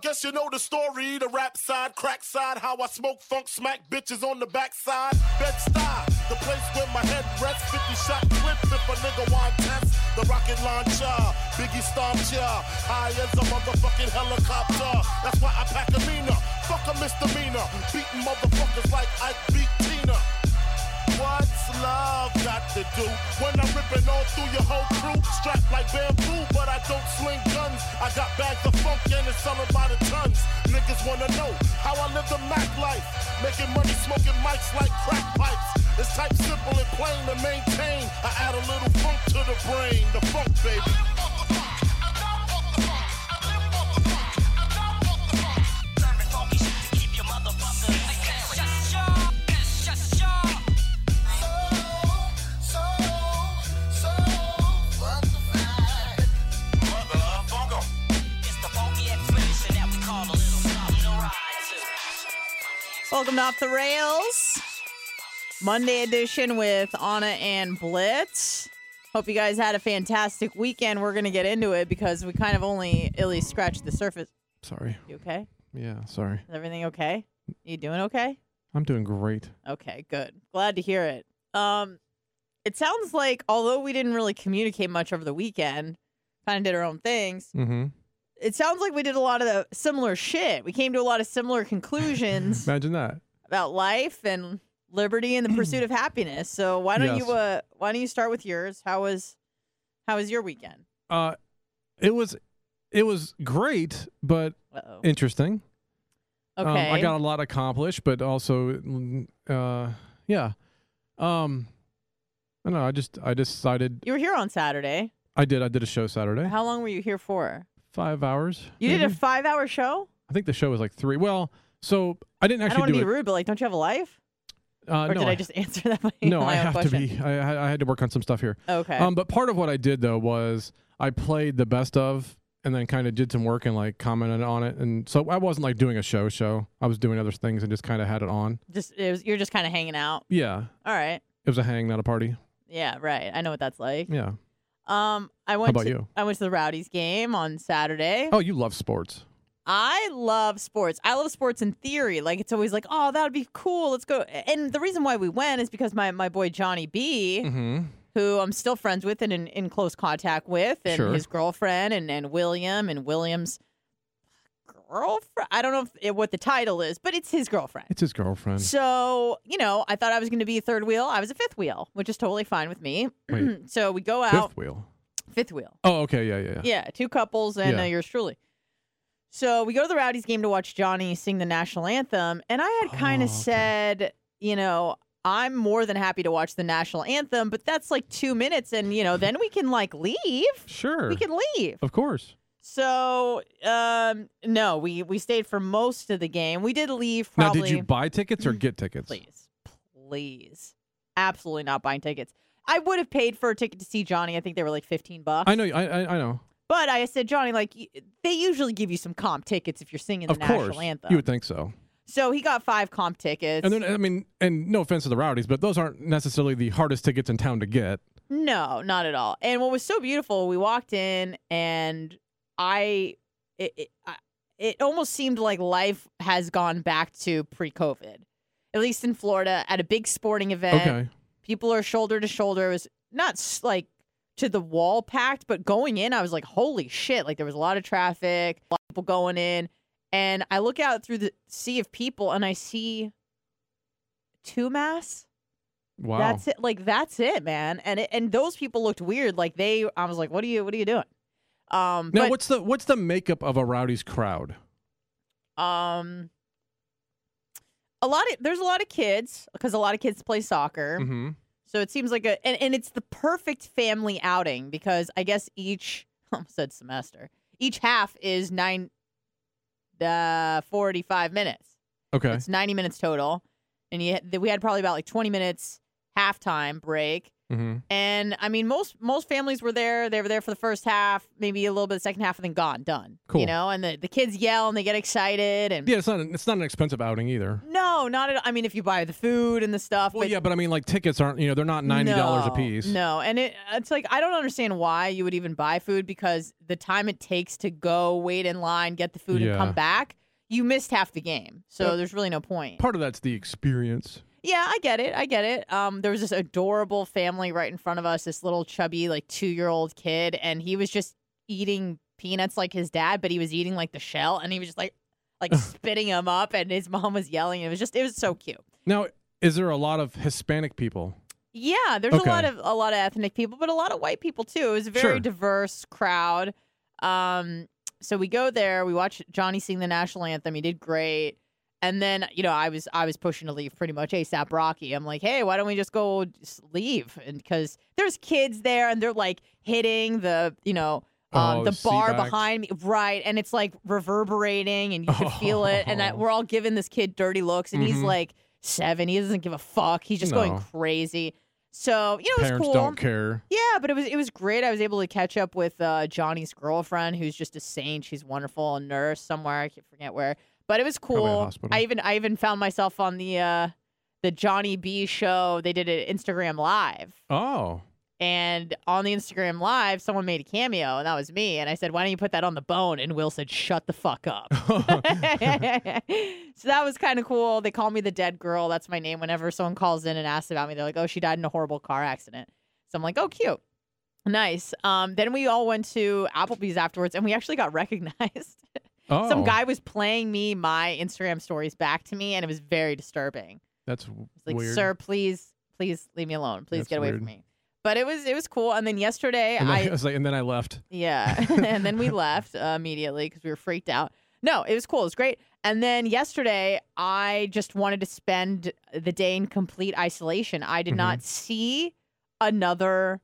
Guess you know the story, the rap side, crack side, how I smoke funk, smack bitches on the backside. Bed-Stuy, the place where my head rests, 50 shot clip if a nigga want test. The rocket launcher, Biggie stomp ya, high as a motherfucking helicopter. That's why I pack a Nina, fuck a misdemeanor, beating motherfuckers like Ike beat Tina. What's love got to do when I'm ripping all through your whole crew? Strapped like bamboo, but I don't sling guns. I got bags of funk and it's selling by the tons. Niggas wanna know how I live the Mac life. Making money, smoking mics like crack pipes. It's type simple and plain to maintain. I add a little funk to the brain, the funk baby. Welcome to Off the Rails. Monday edition with Anna and Blitz. Hope you guys had a fantastic weekend. We're going to get into it because we kind of only least scratched the surface. Sorry. You okay? Yeah, sorry. Is everything okay? You doing okay? I'm doing great. Okay, good. Glad to hear it. Um, it sounds like although we didn't really communicate much over the weekend, kind of did our own things. Mm-hmm. It sounds like we did a lot of similar shit. We came to a lot of similar conclusions Imagine that. about life and liberty and the pursuit of happiness. So why don't Yes. you uh why don't you start with yours? How was how was your weekend? Uh, it was, it was great, but Uh-oh. interesting. Okay. Um, I got a lot accomplished, but also, mm, uh, yeah. Um, I don't know. I just, I decided you were here on Saturday. I did. I did a show Saturday. How long were you here for? Five hours. You did a 5-hour show? I think the show was like three. Well, so I didn't actually I don't actually want to do be it. rude, but like don't you have a life? Uh, Or no, did I just answer that by no, I have question? to be. I, I I had to work on some stuff here. Okay. Um, but part of what I did though was I played the best of, and then kind of did some work and like commented on it, and so I wasn't like doing a show show. I was doing other things and just kind of had it on. just it was, you're just kind of hanging out. Yeah, All right. it was a hang, not a party. Yeah, right. I know what that's like. Yeah. Um I went How about to you? I went to the Rowdies game on Saturday. Oh, you love sports. I love sports. I love sports in theory. Like it's always like, oh, that would be cool. Let's go. And the reason why we went is because my my boy Johnny B, Mm-hmm. who I'm still friends with and in, in close contact with, and Sure. his girlfriend, and and William and William's girlfriend. I don't know if it, what the title is, but it's his girlfriend. It's his girlfriend. So you know, I thought I was going to be a third wheel. I was a fifth wheel, which is totally fine with me. Wait. so we go out Fifth wheel. fifth wheel. Oh, okay. Yeah, yeah, yeah. Yeah, two couples and Yeah. uh, yours truly. So we go to the Rowdies game to watch Johnny sing the national anthem, and I had kind Oh, of okay. said, you know, I'm more than happy to watch the national anthem, but that's like two minutes, and you know, then we can like leave. Sure. We can leave. Of course. So, um, no, we we stayed for most of the game. We did leave Now, did you buy tickets or get tickets? Please, please, absolutely not buying tickets. I would have paid for a ticket to see Johnny. I think they were like fifteen bucks. I know. I, I, I know. But I said, Johnny, like they usually give you some comp tickets if you're singing the Of national course. anthem. You would think so. so he got five comp tickets. And then, I mean, and no offense to the Rowdies, but those aren't necessarily the hardest tickets in town to get. no, not at all. And what was so beautiful, we walked in and I, it, it, it almost seemed like life has gone back to pre-COVID, at least in Florida, at a big sporting event. Okay. People are shoulder to shoulder. It was not like to the wall packed, but going in, I was like, holy shit! Like there was a lot of traffic, a lot of people going in, and I look out through the sea of people, and I see two masks. Wow. That's it. Like that's it, man. And it, and those people looked weird. Like they, I was like, what are you, what are you doing? Um, now, but, what's the what's the makeup of a rowdy's crowd? um, a lot of there's a lot of kids because a lot of kids play soccer. Mm-hmm. So it seems like a and, and it's the perfect family outing because I guess each I almost said semester each half is nine uh 45 minutes. Okay. It's 90 minutes total. And you we had probably about like 20 minutes halftime break. Mm-hmm. And I mean most most families were there. They were there for the first half, maybe a little bit of the second half and then gone, done. Cool. You know, and the, the kids yell and they get excited and Yeah, it's not it's not an expensive outing either. No, not at I mean if you buy the food and the stuff, Well, but yeah, but I mean, like tickets aren't you know they're not ninety dollars a no, piece. No, and it it's like I don't understand why you would even buy food because the time it takes to go wait in line, get the food, and come back, you missed half the game. So there's really no point. Part of that's the experience. Yeah, I get it. I get it. Um, there was this adorable family right in front of us. This little chubby like two year old kid, and he was just eating peanuts like his dad, but he was eating like the shell, and he was just like like spitting them up, and his mom was yelling. It was just it was so cute. Now, is there a lot of Hispanic people? Yeah, there's Okay. a lot of a lot of ethnic people, but a lot of white people too. It was a very Sure. diverse crowd. Um, so we go there, we watch Johnny sing the national anthem. He did great. And then, you know, I was I was pushing to leave pretty much ASAP Rocky. I'm like, hey, why don't we just go just leave? And because there's kids there and they're like hitting the, you know, um, Oh, the bar behind me, right? And it's like reverberating, and you can feel it. And I, Oh. we're all giving this kid dirty looks, and he's Mhm. like seven. He doesn't give a fuck. He's just going crazy. So you know, it was Parents cool. don't care. Yeah, but it was it was great. I was able to catch up with uh, Johnny's girlfriend, who's just a saint. She's wonderful, a nurse somewhere. I can't forget where, but it was cool. I even I even found myself on the uh, the Johnny B show. They did it Instagram live, Oh, and on the Instagram live, someone made a cameo, and that was me. And I said, "Why don't you put that on the bone?" And Will said, "Shut the fuck up." so that was kind of cool. They call me the dead girl. That's my name. Whenever someone calls in and asks about me, they're like, "Oh, she died in a horrible car accident." So I'm like, "Oh, cute." Nice. Um, then we all went to Applebee's afterwards, and we actually got recognized. Oh, Some guy was playing me my Instagram stories back to me, and it was very disturbing. That's It's like, weird. "Sir, please, please leave me alone. Please That's get away weird. from me." But it was it was cool. And then yesterday, And then, I I was like, and then I left. yeah. and then we left uh, immediately because we were freaked out. No, it was cool. It was great. And then yesterday, I just wanted to spend the day in complete isolation. I did Mhm. not see another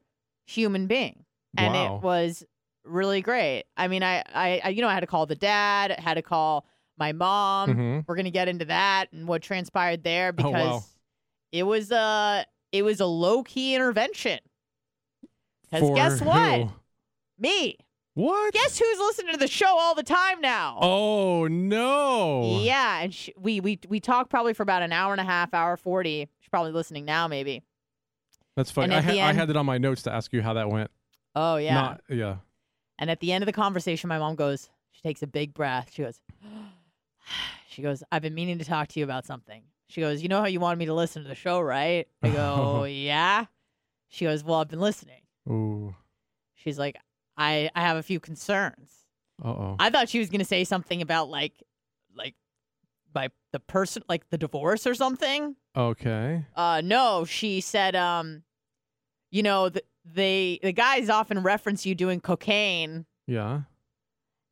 human being. And Wow. it was really great. I mean, I, I, I, you know, I had to call the dad, had to call my mom. Mhm. We're going to get into that and what transpired there because Oh, wow. it was a, it was a low key intervention. Because guess what? who? Me. What? Guess who's listening to the show all the time now? Oh no. Yeah, and sh- we we we talked probably for about an hour and a half, hour forty. She's probably listening now, maybe. That's funny. I, ha- the I had it on my notes to ask you how that went. Oh yeah. Not yeah. And at the end of the conversation, my mom goes, she takes a big breath. She goes, she goes, I've been meaning to talk to you about something. She goes, you know how you wanted me to listen to the show, right? I go, yeah. She goes, well, I've been listening. Ooh. She's like, I I have a few concerns. Uh oh. I thought she was gonna say something about like, like, by the person, like the divorce or something. Okay. Uh, no, she said, um, you know, the, they the guys often reference you doing cocaine. Yeah.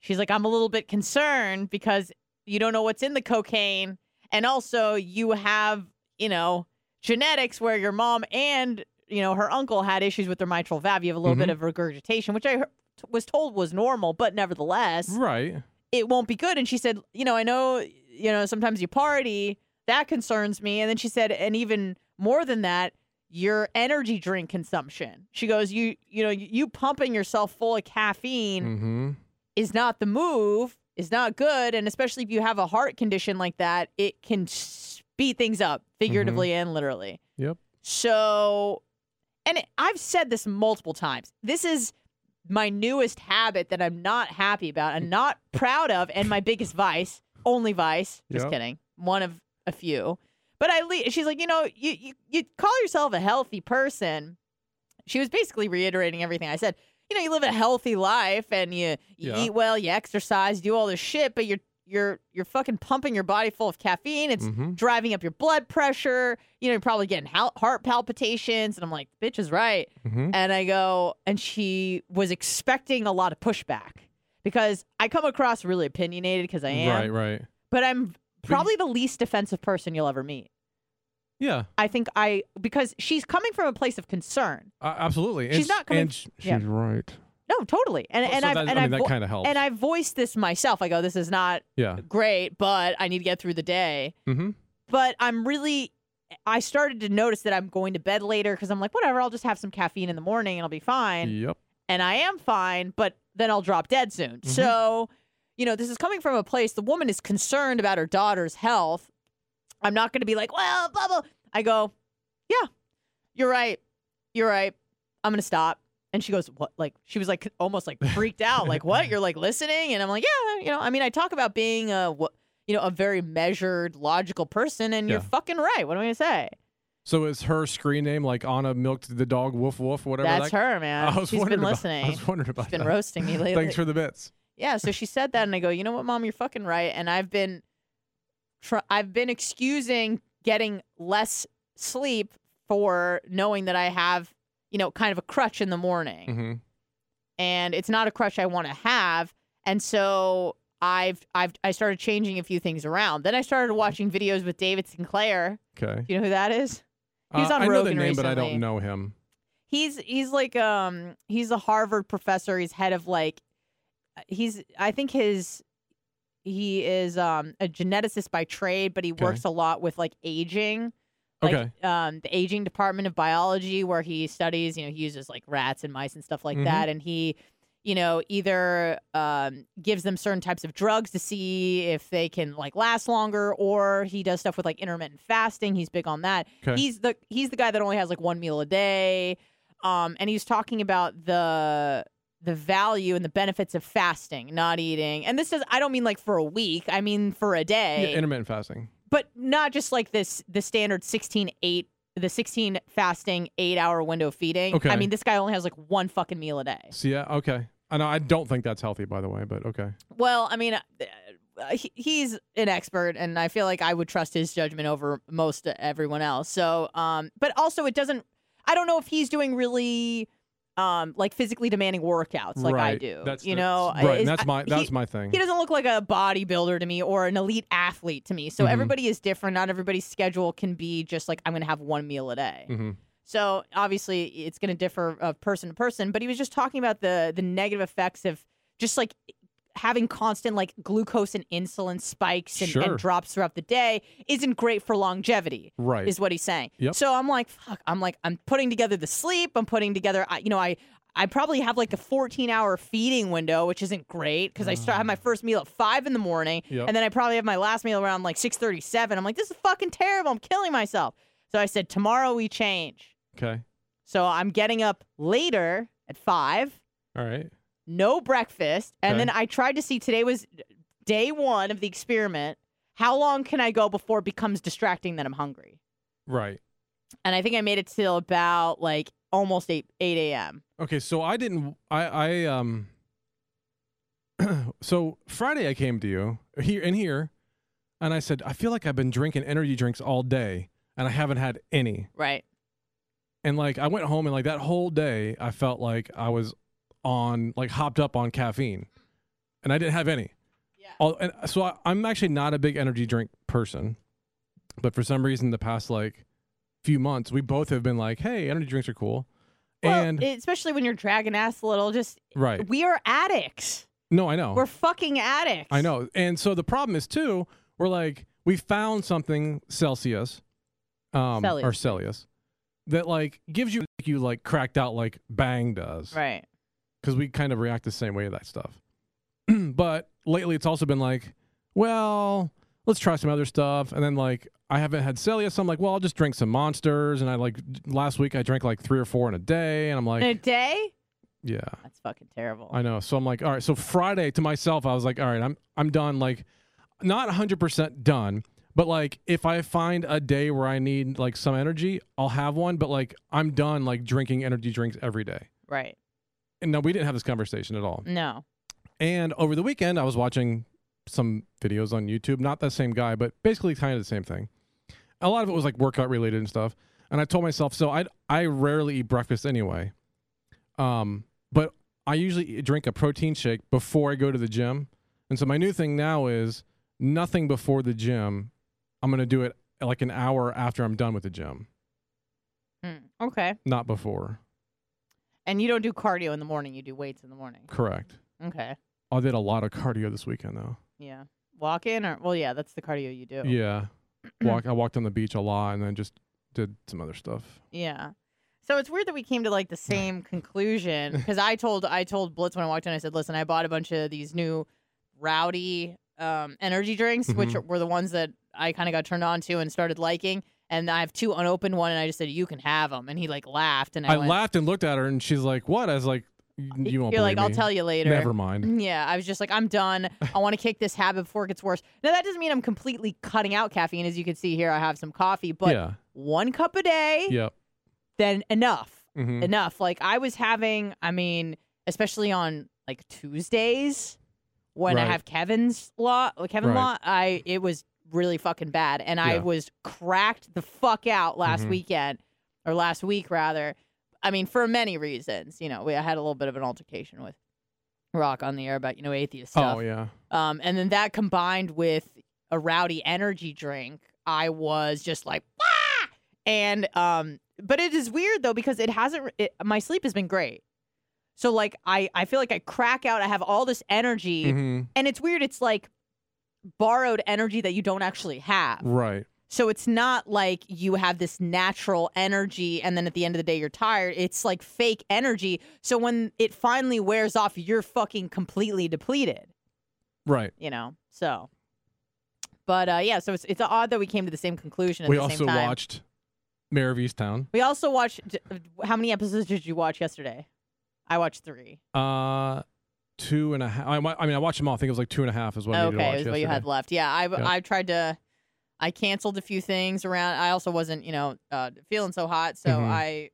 She's like, I'm a little bit concerned because you don't know what's in the cocaine, and also you have, you know, genetics where your mom and you know her uncle had issues with their mitral valve. You have a little bit mm-hmm. of regurgitation, which I heard, was told was normal, but nevertheless, Right. it won't be good. And she said, you know, I know, you know, sometimes you party. That concerns me. And then she said, and even more than that, your energy drink consumption. She goes, you, you know, you pumping yourself full of caffeine Mm-hmm. is not the move. Is not good. And especially if you have a heart condition like that, it can speed things up figuratively and literally. Yep. So, and it, I've said this multiple times. This is my newest habit that I'm not happy about and not proud of, and my biggest vice, only vice. Just Yep. kidding. One of a few. But I, le- she's like, you know, you, you you call yourself a healthy person. She was basically reiterating everything I said. You know, you live a healthy life and you, you Yeah. eat well, you exercise, do all this shit, but you're you're you're fucking pumping your body full of caffeine. It's Mhm. driving up your blood pressure. You know, you're probably getting heart palpitations. And I'm like, bitch is right. Mhm. And I go, and she was expecting a lot of pushback because I come across really opinionated because I am, Right, right. but I'm probably the least defensive person you'll ever meet. Yeah, I think I because she's coming from a place of concern. uh, absolutely. She's sh- not coming- And sh- she's yeah. right. No, totally. And and so I've that, and I I've that kind of helps. and I voiced this myself. I go, this is not yeah. great, but I need to get through the day. Mm-hmm. But I'm really. I started to notice that I'm going to bed later because I'm like, whatever, I'll just have some caffeine in the morning and I'll be fine. Yep. and I am fine, but then I'll drop dead soon. Mm-hmm. So, you know, this is coming from a place the woman is concerned about her daughter's health. I'm not going to be like, well, blah, blah. I go, yeah, you're right. You're right. I'm going to stop. And she goes, what? Like, she was like almost like freaked out. Like, what? You're like listening? And I'm like, yeah, you know, I mean, I talk about being a, you know, a very measured, logical person, and you're fucking right. What am I going to say? So is her screen name like Anna milked the dog woof woof whatever? That's that, her, man. I was She's been about, listening. I was wondering about She's been that. roasting me lately. Thanks for the bits. Yeah, so she said that, and I go, you know what, mom, you're fucking right. And I've been, tr- I've been excusing getting less sleep for knowing that I have, you know, kind of a crutch in the morning, hmm and it's not a crutch I want to have. And so I've, I've, I started changing a few things around. Then I started watching videos with David Sinclair. Okay. Do you know who that is? He's Uh, on I know the Rogan name, but I don't know him. He's he's like um he's a Harvard professor. He's head of like he's I think his he is um a geneticist by trade, but he Okay. works a lot with like aging. Like Okay. um the aging department of biology where he studies, you know, he uses like rats and mice and stuff like Mhm. that and he you know, either um, gives them certain types of drugs to see if they can like last longer, or he does stuff with like intermittent fasting. He's big on that. Okay. He's the he's the guy that only has like one meal a day, um, and he's talking about the the value and the benefits of fasting, not eating. And this does I don't mean like for a week. I mean for a day Yeah, intermittent fasting. but not just like this the standard 16 8 the 16 fasting 8 hour window feeding Okay. i mean this guy only has like one fucking meal a day So yeah, okay. I know I don't think that's healthy, by the way, but okay. well i mean uh, he's an expert and i feel like i would trust his judgment over most everyone else so um but also it doesn't i don't know if he's doing really um like physically demanding workouts like i do That's you the- know right. Is- that's my he- that's my thing. he doesn't look like a bodybuilder to me or an elite athlete to me. So Mhm. everybody is different. Not everybody's schedule can be just like I'm going to have one meal a day. hmm So obviously it's going to differ of person to person. But he was just talking about the the negative effects of just like having constant like glucose and insulin spikes and, Sure. and drops throughout the day isn't great for longevity Right. is what he's saying. Yep. So I'm like, fuck. I'm like, I'm putting together the sleep. I'm putting together, I- you know, I. I probably have like a 14 hour feeding window, which isn't great because I start have my mm. first meal at five in the morning, Yep. and then I probably have my last meal around like 6:37. I'm like, this is fucking terrible. I'm killing myself. So I said, tomorrow we change. okay. So I'm getting up later at five, All right. No breakfast, and Okay. then I tried to see today was day one of the experiment. How long can I go before it becomes distracting that I'm hungry? Right. and I think I made it till about like almost eight eight a.m. Okay, so I didn't. I I um. so Friday I came to you here in here, and I said I feel like I've been drinking energy drinks all day, and I haven't had any. Right. And like I went home and like that whole day I felt like I was on like hopped up on caffeine, and I didn't have any. Yeah. All, and so I, I'm actually not a big energy drink person, but for some reason the past like few months we both have been like, hey, energy drinks are cool, Well, and especially when you're dragging ass a little, just right. we are addicts. No, I know. We're fucking addicts. I know. And so the problem is too, we're like, we found something Celsius, um, or Celsius. Celsius, that like gives you you like cracked out like Bang does, Right. Because we kind of react the same way to that stuff. but lately, it's also been like, well, let's try some other stuff, and then like I haven't had Celsius, so I'm like, well, I'll just drink some Monsters, and I like last week I drank like three or four in a day, and I'm like, In a day? Yeah. That's fucking terrible. I know. So I'm like, all right. So Friday to myself, I was like, all right, I'm I'm done. Like, not 100 percent done, but like if I find a day where I need like some energy, I'll have one. But like I'm done like drinking energy drinks every day. right. And no, we didn't have this conversation at all. No. And over the weekend, I was watching some videos on YouTube. Not the same guy, but basically kind of the same thing. A lot of it was like workout related and stuff. And I told myself, so I I rarely eat breakfast anyway. Um, but I usually drink a protein shake before I go to the gym. And so my new thing now is nothing before the gym. I'm gonna do it like an hour after I'm done with the gym, Hmm. Okay. not before. And you don't do cardio in the morning. You do weights in the morning. Correct. Okay. I did a lot of cardio this weekend though. Yeah. Walk in or well, yeah, that's the cardio you do. Yeah. Walk I walked on the beach a lot and then just did some other stuff. Yeah. So it's weird that we came to like the same conclusion because I told I told Blitz when I walked in I said, "Listen, I bought a bunch of these new rowdy um, energy drinks, which Mhm. were the ones that I kind of got turned on to and started liking." And I have two unopened one, and I just said, "You can have them." And he like laughed, and I, I went, laughed and looked at her, and she's like, "What?" I was like, "You won't You're like, believe "I'll tell you later." Never mind. Yeah, I was just like, I'm done. I want to kick this habit before it gets worse. Now that doesn't mean I'm completely cutting out caffeine. As you can see here, I have some coffee, but yeah. one cup a day, Yep. then enough. hmm enough. Like I was having, I mean, especially on like Tuesdays when I have Kevin's law, Kevin Right. law, I it was really fucking bad, and I Yeah. was cracked the fuck out last Mhm. weekend or last week rather. I mean, for many reasons. You know, we I had a little bit of an altercation with Rock on the air about you know atheist stuff. Oh yeah. Um, and then that combined with a rowdy energy drink, I was just like, ah! and um, but it is weird though because it hasn't. It, my sleep has been great, so like I I feel like I crack out. I have all this energy, hmm and it's weird. It's like borrowed energy that you don't actually have. Right. So it's not like you have this natural energy and then at the end of the day you're tired. It's like fake energy. So when it finally wears off, you're fucking completely depleted Right. you know. So, but uh, yeah, so it's it's odd that we came to the same conclusion at We the also same time. watched Mare of Easttown. We also watched. How many episodes did you watch yesterday? I watched three. Uh, two and a half. I, I mean, I watched them all. I think it was like two and a half is what I needed to okay, watch is what you had left. Yeah, I Yeah. I tried to. I canceled a few things around. I also wasn't, you know, uh, feeling so hot, so Mhm. I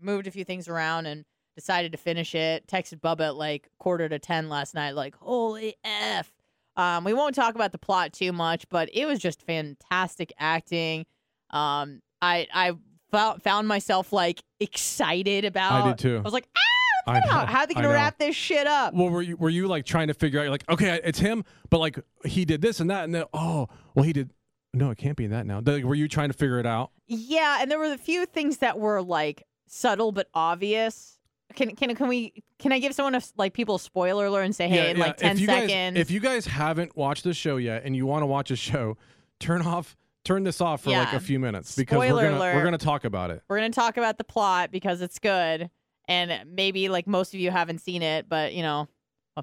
moved a few things around and decided to finish it. Texted Bubba at like quarter to ten last night, like holy f. Um, we won't talk about the plot too much, but it was just fantastic acting. Um, I I found found myself like excited about. I did too. I was like, ah, I going how are they I gonna wrap this shit up? Well, were you were you like trying to figure out? You're like, okay, it's him, but like he did this and that, and then oh, well, he did. No, it can't be that now. Like, were you trying to figure it out? Yeah, and there were a few things that were like subtle but obvious. Can can can we can I give someone a like people a spoiler alert and say hey in like ten if you seconds? Guys, if you guys haven't watched the show yet and you want to watch a show, turn off, turn this off for like a few minutes because Spoiler we're gonna alert. we're gonna talk about it. We're gonna talk about the plot because it's good, and maybe like most of you haven't seen it, but you know,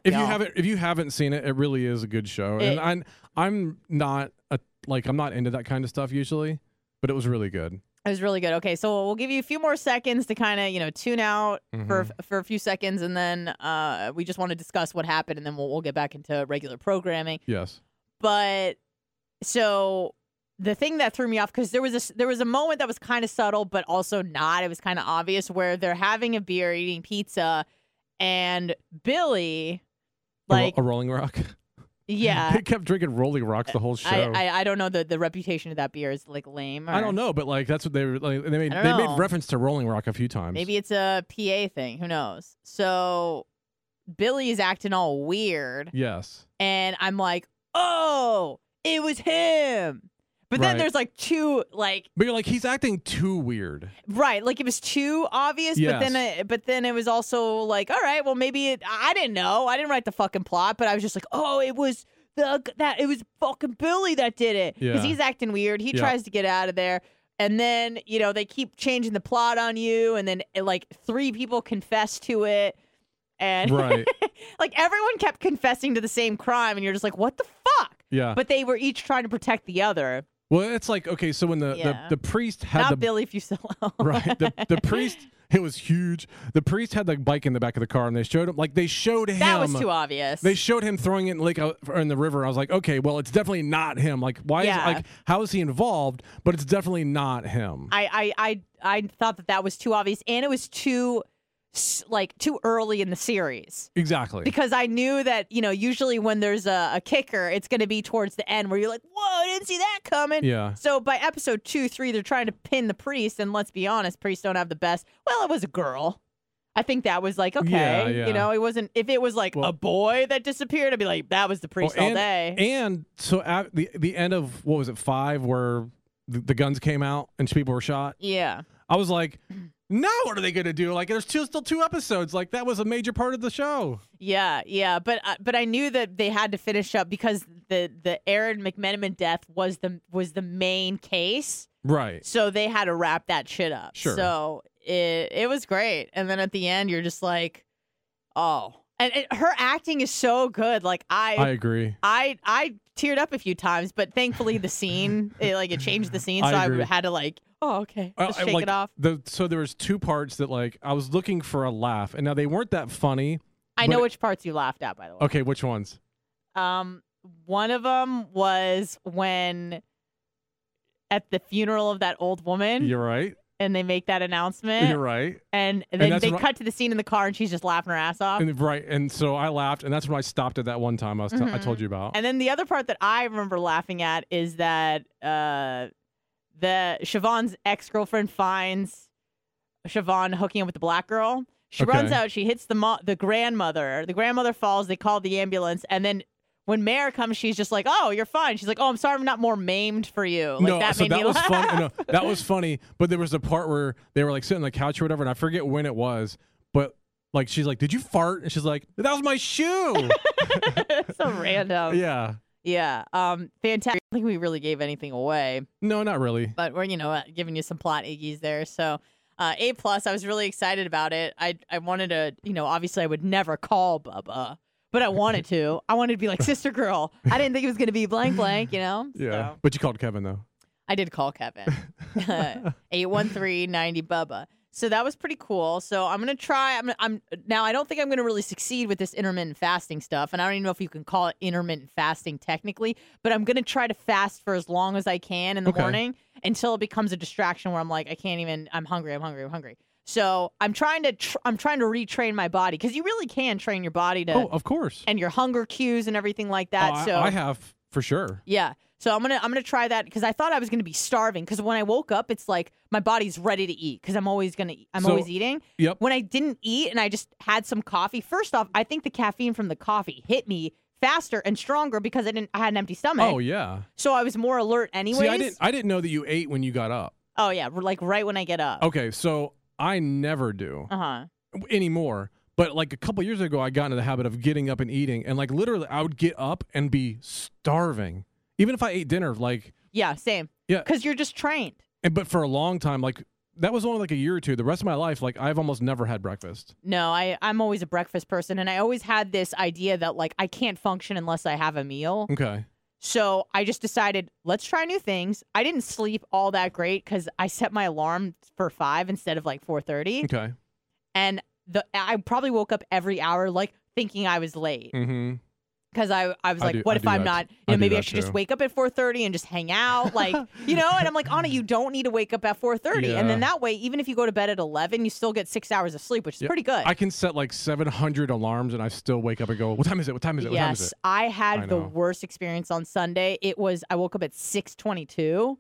If you y'all. haven't if you haven't seen it, it really is a good show. It- and I'm I'm not a like I'm not into that kind of stuff usually, but it was really good. it was really good. Okay, so we'll give you a few more seconds to kind of you know tune out for Mhm. for a few seconds, and then uh, we just want to discuss what happened, and then we'll we'll get back into regular programming. Yes. but so the thing that threw me off because there was a there was a moment that was kind of subtle but also not it was kind of obvious where they're having a beer eating pizza and billy A like a, Rolling Rock. yeah they kept drinking Rolling Rocks the whole show. I, I I don't know the the reputation of that beer is like lame. I don't know, but like that's what they were like. They made they don't made reference to Rolling Rock a few times. Maybe it's a PA thing. Who knows? So Billy is acting all weird, Yes. and I'm like, oh, it was him. But then Right. there's like two like But you're like he's acting too weird. Right, like it was too obvious, but then Yes. it, but then it was also like, all right, well maybe it, I didn't know, I didn't write the fucking plot, but I was just like, oh, it was the that it was fucking Billy that did it because Yeah. he's acting weird. He Yeah. tries to get out of there, and then you know they keep changing the plot on you, and then eh, like three people confess to it, and Right. like everyone kept confessing to the same crime, and you're just like, what the fuck? Yeah. But they were each trying to protect the other. Well, it's like okay, so when the Yeah. the, the priest had Not the Billy Fusillo. right the the priest it was huge. The priest had the bike in the back of the car, and they showed him like they showed him. that was too obvious. They showed him throwing it in lake in the river. I was like, okay, well, it's definitely not him. Like, why Yeah. is like how is he involved? But it's definitely not him. I, I I I thought that that was too obvious, and it was too like too early in the series exactly. because I knew that you know usually when there's a, a kicker, it's going to be towards the end where you're like, whoa, I didn't see that coming. yeah. So by episode two, three, they're trying to pin the priest, and let's be honest, priests don't have the best. Well, it was a girl. I think that was like okay, Yeah, yeah. you know, it wasn't. If it was like Well- a boy that disappeared, I'd be like, that was the priest Well, all and, day. And so at the the end of what was it five where the, the guns came out and people were shot. yeah, I was like, now what are they gonna do? Like, there's two, still two episodes. Like that was a major part of the show. yeah, yeah. But uh, but I knew that they had to finish up because the the Erin McMenamin death was the was the main case. Right. So they had to wrap that shit up. Sure. So it it was great. And then at the end, you're just like, oh. And, and her acting is so good. Like I agree. I I teared up a few times, but thankfully the scene it, like it changed the scene, so I I, had to like, oh okay, just I shake like it off. The so there was two parts that like I was looking for a laugh, and now they weren't that funny. I know which parts you laughed at, by the way. Okay, which ones? Um, one of them was when at the funeral of that old woman, You're right. And they make that announcement, You're right. and, And then that's they I- cut to the scene in the car, and she's just laughing her ass off. And right, and so I laughed, and that's when I stopped at that one time I was t- I told you about. Mm-hmm. And then the other part that I remember laughing at is that uh, the Siobhan's ex girlfriend finds Siobhan hooking up with the black girl. She Okay. runs out. She hits the mo- the grandmother. The grandmother falls. They call the ambulance, and then. When Mare comes, she's just like, "Oh, you're fine." She's like, "Oh, I'm sorry, I'm not more maimed for you." Like no, that so that was laugh. funny. No, that was funny. But there was a part where they were like sitting on the couch or whatever, and I forget when it was. But like, she's like, "Did you fart?" And she's like, "That was my shoe." so random. yeah. Yeah. Um. Fantastic. I don't think we really gave anything away. No, not really. but we're you know giving you some plot iggies there. So uh, A plus, I was really excited about it. I I wanted to you know obviously I would never call Bubba, but I wanted to. I wanted to be like sister girl. I didn't think it was gonna be blank blank. You know. Yeah. So, But you called Kevin though. I did call Kevin. Eight one three ninety Bubba. So that was pretty cool. So I'm gonna try. I'm. I'm now. I don't think I'm gonna really succeed with this intermittent fasting stuff, and I don't even know if you can call it intermittent fasting technically. But I'm gonna try to fast for as long as I can in the Okay. morning until it becomes a distraction where I'm like, I can't even. I'm hungry. I'm hungry. I'm hungry. So I'm trying to. Tr- I'm trying to retrain my body because you really can train your body to Oh, of course. and your hunger cues and everything like that. Oh, I, so I have for sure. yeah. So I'm gonna I'm gonna try that because I thought I was gonna be starving because when I woke up it's like my body's ready to eat because I'm always gonna. I'm So- always eating. Yep. When I didn't eat and I just had some coffee, first off, I think the caffeine from the coffee hit me faster and stronger because I didn't I had an empty stomach. Oh yeah. So I was more alert anyways. See, I didn't. I didn't know that you ate when you got up. oh yeah, like right when I get up. Okay, so I never do Uh huh. anymore. But like a couple years ago, I got into the habit of getting up and eating, and like literally, I would get up and be starving, even if I ate dinner. Like, Yeah, same. Yeah. Because you're just trained. and but for a long time, like that was only like a year or two. The rest of my life, like I've almost never had breakfast. No, I I'm always a breakfast person, and I always had this idea that like I can't function unless I have a meal. Okay. So I just decided, let's try new things. I didn't sleep all that great because I set my alarm for five instead of like four thirty, Okay. and the I probably woke up every hour like thinking I was late Mm-hmm. Because I I was I like, do- what I if I'm that not? You know, maybe I should just wake up at four thirty and just hang out, like you know. And I'm like, Anna, you don't need to wake up at four thirty, and then that way, even if you go to bed at eleven, you still get six hours of sleep, which is Yep. pretty good. I can set like 700 alarms, and I still wake up and go, "What time is it? What time is it? What time is yes, it?" I had I the worst experience on Sunday. It was I woke up at six twenty two.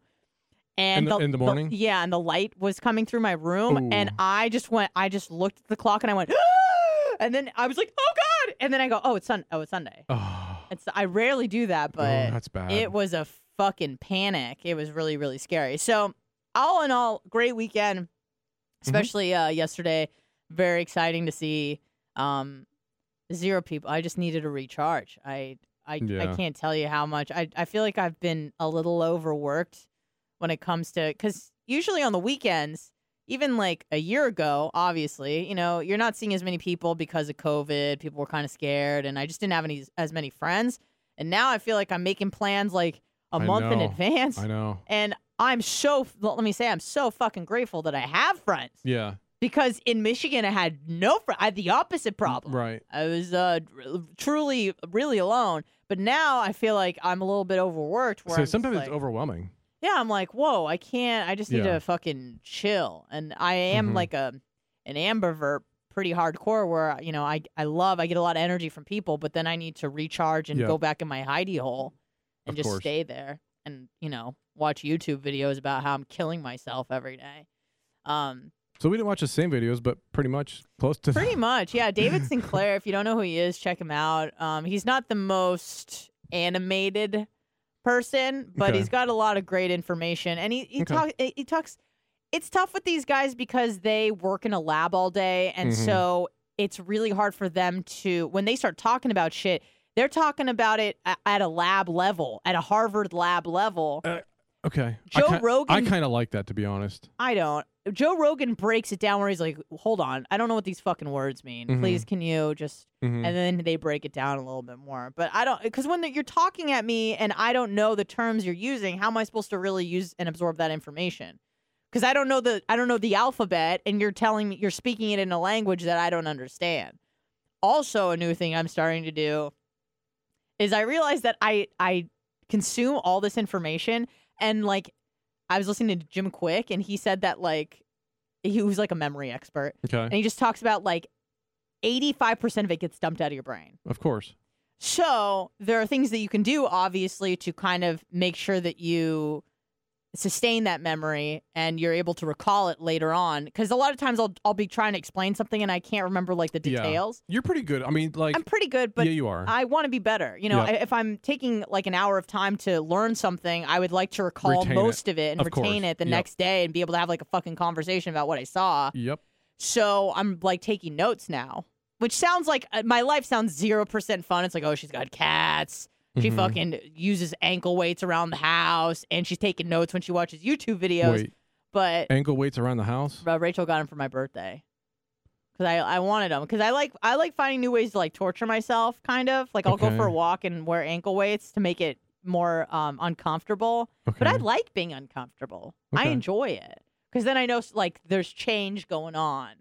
And In the- in the morning? yeah, and the light was coming through my room, and I just went. I just looked at the clock, and I went, and then I was like, "Oh God!" And then I go, "Oh, it's sun. Oh, it's Sunday." Oh, It's I rarely do that, but oh, that's bad. it was a fucking panic. It was really, really scary. So, all in all, great weekend, Mm-hmm. especially uh, yesterday. Very exciting to see. Um, zero people. I just needed a recharge. I, I, I can't tell you how much. I, I feel like I've been a little overworked when it comes to because usually on the weekends. Even like a year ago, obviously, you know, you're not seeing as many people because of COVID. People were kind of scared, and I just didn't have any as many friends. And now I feel like I'm making plans like a I month in advance. I know. And I'm so let me say I'm so fucking grateful that I have friends Yeah. because in Michigan I had no friends. I had the opposite problem. Right. I was uh, truly really alone. But now I feel like I'm a little bit overworked. Where So I'm sometimes like, it's overwhelming. Yeah, I'm like, whoa, I can't. I just need Yeah. to fucking chill. And I am Mhm. like a an ambivert, pretty hardcore. Where you know, I I love, I get a lot of energy from people, but then I need to recharge and Yeah. go back in my hidey hole and Of just course. stay there and you know watch YouTube videos about how I'm killing myself every day. Um, So we didn't watch the same videos, but pretty much close to Pretty much, yeah. David Sinclair. If you don't know who he is, check him out. Um, he's not the most animated person, but Okay. he's got a lot of great information, and he he Okay. talk he talks. It's tough with these guys because they work in a lab all day, and Mhm. so it's really hard for them to when they start talking about shit. They're talking about it at a lab level, at a Harvard lab level. Okay. Joe I Rogan- I kind of like that to be honest. I don't. Joe Rogan breaks it down where he's like, "Hold on, I don't know what these fucking words mean. Mhm. Please, can you just?" Mhm. and then they break it down a little bit more. But I don't because when you're talking at me and I don't know the terms you're using, how am I supposed to really use and absorb that information? Because I don't know the I don't know the alphabet, and you're telling me you're speaking it in a language that I don't understand. Also, a new thing I'm starting to do is I realize that I I consume all this information and like I was listening to Jim Kwik and he said that like he was like a memory expert and he just talks about like 85% of it gets dumped out of your brain. Of course. So there are things that you can do, obviously, to kind of make sure that you sustain that memory and you're able to recall it later on. Because a lot of times I'll I'll be trying to explain something and I can't remember like the Yeah. details. You're pretty good. I mean, like I'm pretty good, but yeah, you are. I want to be better. You know, Yeah. if I'm taking like an hour of time to learn something, I would like to recall Retain it. most of it and Of retain course. it the Yep. next day and be able to have like a fucking conversation about what I saw. yep. So I'm like taking notes now, which sounds like uh, my life sounds zero percent fun. It's like, oh, she's got cats. She Mhm. fucking uses ankle weights around the house, and she's taking notes when she watches YouTube videos. Wait, But ankle weights around the house? Rachel got them for my birthday because I I wanted them because I like I like finding new ways to like torture myself. Kind of like I'll go for a walk and wear ankle weights to make it more um uncomfortable. But I like being uncomfortable. I enjoy it because then I know like there's change going on.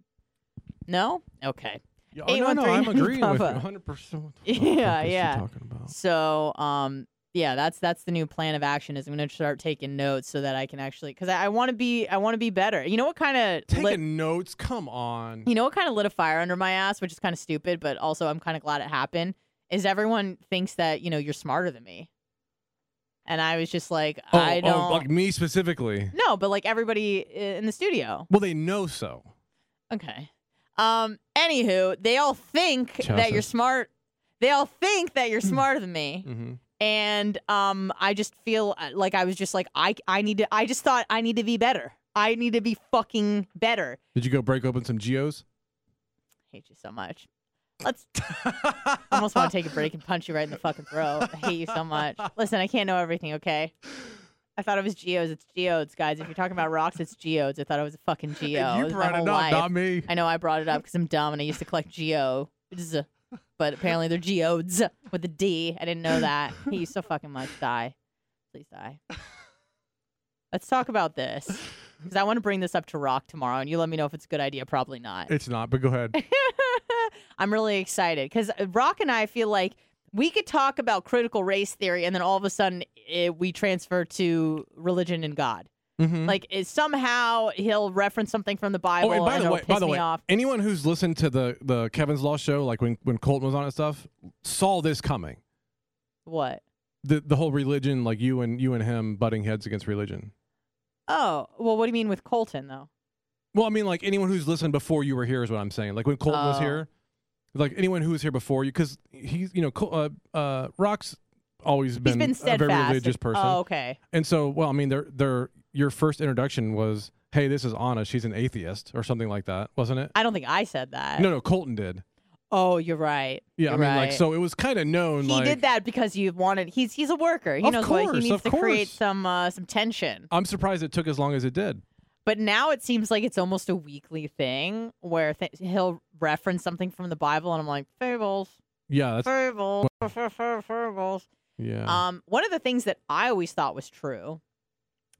No, okay. Yeah, oh, no, no, I'm 813 agreeing with you 100%. What Yeah, the fuck is she yeah. So, um, yeah, that's that's the new plan of action. Is I'm going to start taking notes so that I can actually because I, I want to be I want to be better. You know what kind of Taking notes? Come on. you know what kind of lit a fire under my ass, which is kind of stupid, but also I'm kind of glad it happened. Is everyone thinks that you know you're smarter than me, and I was just like Oh, I oh, don't like me specifically. no, but like everybody in the studio. Well, they know so. Okay. Um. Anywho, they all think that you're smart. They all think that you're smarter than me. Mm-hmm. and um i just feel uh, like i was just like i i need to i just thought i need to be better i need to be fucking better Did you go break open some geos? hate you so much let's I almost want to take a break and punch you right in the fucking throat i hate you so much listen i can't know everything okay i thought it was geodes it's geodes guys. If you're talking about rocks it's geodes. I thought it was a fucking geo you brought it up, life. not me. i know i brought it up because i'm dumb and i used to collect geo but apparently they're geodes with a d. I didn't know that. Hate you so fucking much. Die. Please die. Let's talk about this because i want to bring this up to rock tomorrow and you let me know if it's a good idea probably not. It's not, but go ahead. i'm really excited because rock and i feel like we could talk about critical race theory and then all of a sudden it, we transfer to religion and god Mhm. like it, somehow he'll reference something from the bible Oh, and by the way, by the way, off anyone who's listened to the the Kevin's Law show, like when when Colton was on and stuff, saw this coming. what The the whole religion, like you and you and him butting heads against religion. Oh, well, what do you mean with Colton, though? Well, I mean, like anyone who's listened before you were here is what I'm saying. Like when Colton was Oh. here, like anyone who was here before you, because he's you know Col- uh, uh, Rock's always been, been a steadfast. very religious person, Oh, okay. and so well, I mean, they're they're your first introduction was, hey, this is Anna, she's an atheist or something like that, wasn't it? I don't think I said that. No, no, Colton did. Oh, you're right. Yeah, I You're mean, like right. so it was kind of known. He like, did that because you wanted. He's he's a worker. He Of knows what course, he needs of to create some uh, some tension. I'm surprised it took as long as it did. But now it seems like it's almost a weekly thing where th- he'll reference something from the Bible, and I'm like fables, Yeah, that's fables, fables. Yeah. Um, one of the things that I always thought was true,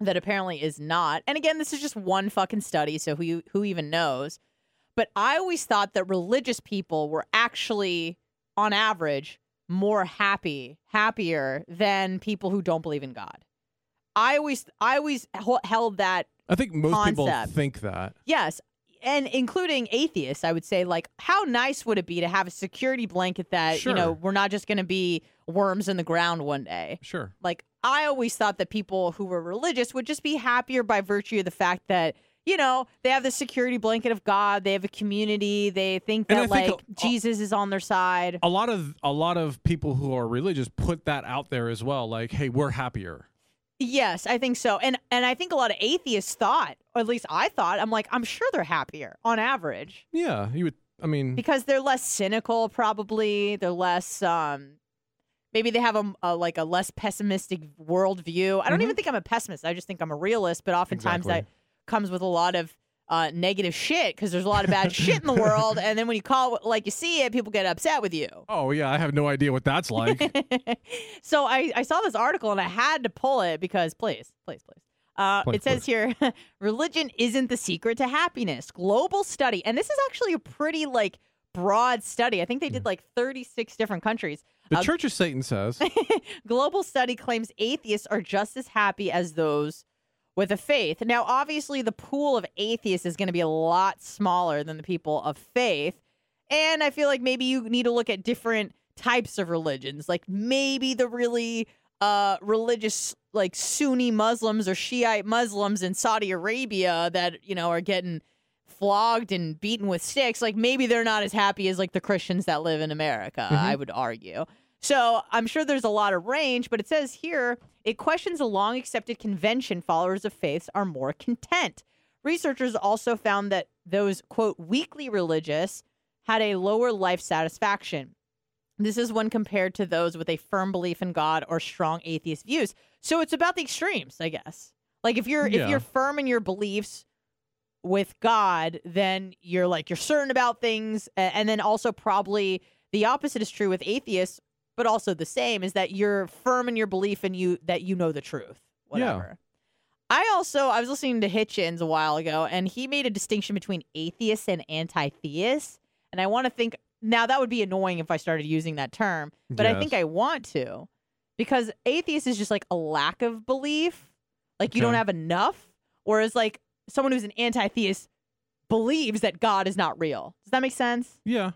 that apparently is not, and again, this is just one fucking study, so who who even knows? But I always thought that religious people were actually, on average, more happy, happier than people who don't believe in God. I always, I always held that I think most people think that. Yes. And including atheists, I would say, like, how nice would it be to have a security blanket that, you know, we're not just going to be worms in the ground one day? Sure. Like, I always thought that people who were religious would just be happier by virtue of the fact that, you know, they have the security blanket of God, they have a community, they think that, think like, a- Jesus is on their side. A lot of a lot of people who are religious put that out there as well. Like, hey, we're happier. Yes, I think so. And and I think a lot of atheists thought, or at least I thought, I'm like, I'm sure they're happier on average. Yeah, you would. I mean, because they're less cynical probably they're less um maybe they have a, a like a less pessimistic worldview i don't Mhm. even think i'm a pessimist i just think i'm a realist but oftentimes that comes with a lot of uh, negative shit because there's a lot of bad shit in the world and then when you call it like you see it people get upset with you oh yeah, I have no idea what that's like. so I, I saw this article and I had to pull it because please, please, please. Uh, Please, it says here, religion isn't the secret to happiness. Global study, and this is actually a pretty like broad study. I think they did like 36 different countries. The Uh, Church of Satan says. Global study claims atheists are just as happy as those with a faith. Now, obviously, the pool of atheists is going to be a lot smaller than the people of faith. And I feel like maybe you need to look at different types of religions. Like maybe the really uh religious like Sunni Muslims or Shiite Muslims in Saudi Arabia that, you know, are getting flogged and beaten with sticks, like maybe they're not as happy as like the Christians that live in America, I would argue. So I'm sure there's a lot of range, but it says here it questions a long accepted convention followers of faiths are more content. Researchers also found that those, quote, weakly religious had a lower life satisfaction. This is when compared to those with a firm belief in God or strong atheist views. So it's about the extremes, I guess. Like if you're Yeah. if you're firm in your beliefs with God, then you're like you're certain about things, and then also probably the opposite is true with atheists, but also the same is that you're firm in your belief and you that you know the truth. Yeah. Whatever. I also I was listening to Hitchens a while ago, and he made a distinction between atheists and anti-theists, and I want to think now that would be annoying if I started using that term, but I think I want to because atheist is just like a lack of belief, like you don't have enough, whereas like someone who's an anti-theist believes that God is not real. Does that make sense? Yeah.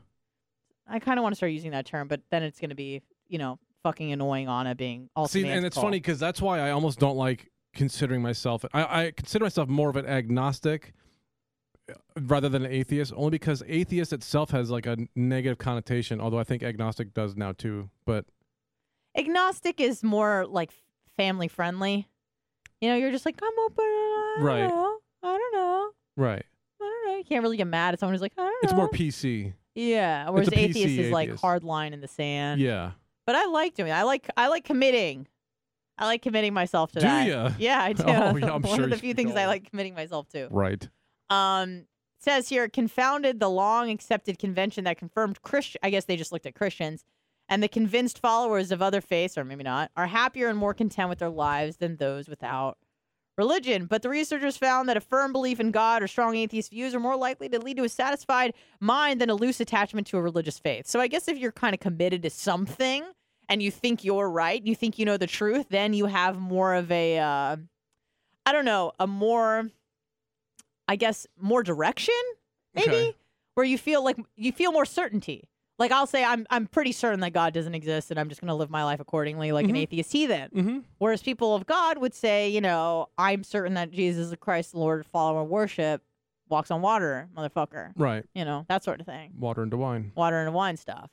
I kind of want to start using that term, but then it's going to be, you know, fucking annoying Anna being all. See, and it's funny because that's why I almost don't like considering myself. I, I consider myself more of an agnostic uh, rather than an atheist, only because atheist itself has like a negative connotation. Although I think agnostic does now too. But agnostic is more like family friendly. You know, you're just like I'm open. I don't Right. know. I don't know. right, I don't know. You can't really get mad at someone who's like I don't know. it's more PC. Yeah, whereas atheist is like hard line in the sand. Yeah. But I like doing. I like I like committing. I like committing myself to Do that. ya? Yeah, I do. Oh, yeah, I'm One sure of the few things I like committing myself to. Right. Um, says here confounded the long accepted convention that confirmed Christian. I guess they just looked at Christians, and the convinced followers of other faiths, or maybe not, are happier and more content with their lives than those without religion. But the researchers found that a firm belief in God or strong atheist views are more likely to lead to a satisfied mind than a loose attachment to a religious faith. So I guess if you're kind of committed to something and you think you're right, you think you know the truth, then you have more of a, uh, I don't know, a more, I guess, more direction, maybe, Okay. where you feel like you feel more certainty. Like I'll say, I'm I'm pretty certain that God doesn't exist, and I'm just going to live my life accordingly, like an Mhm. atheist heathen. Mm-hmm. Whereas people of God would say, you know, I'm certain that Jesus is Christ, the Lord, follower and worship, walks on water, motherfucker. Right. You know, that sort of thing. Water into wine. Water and wine stuff.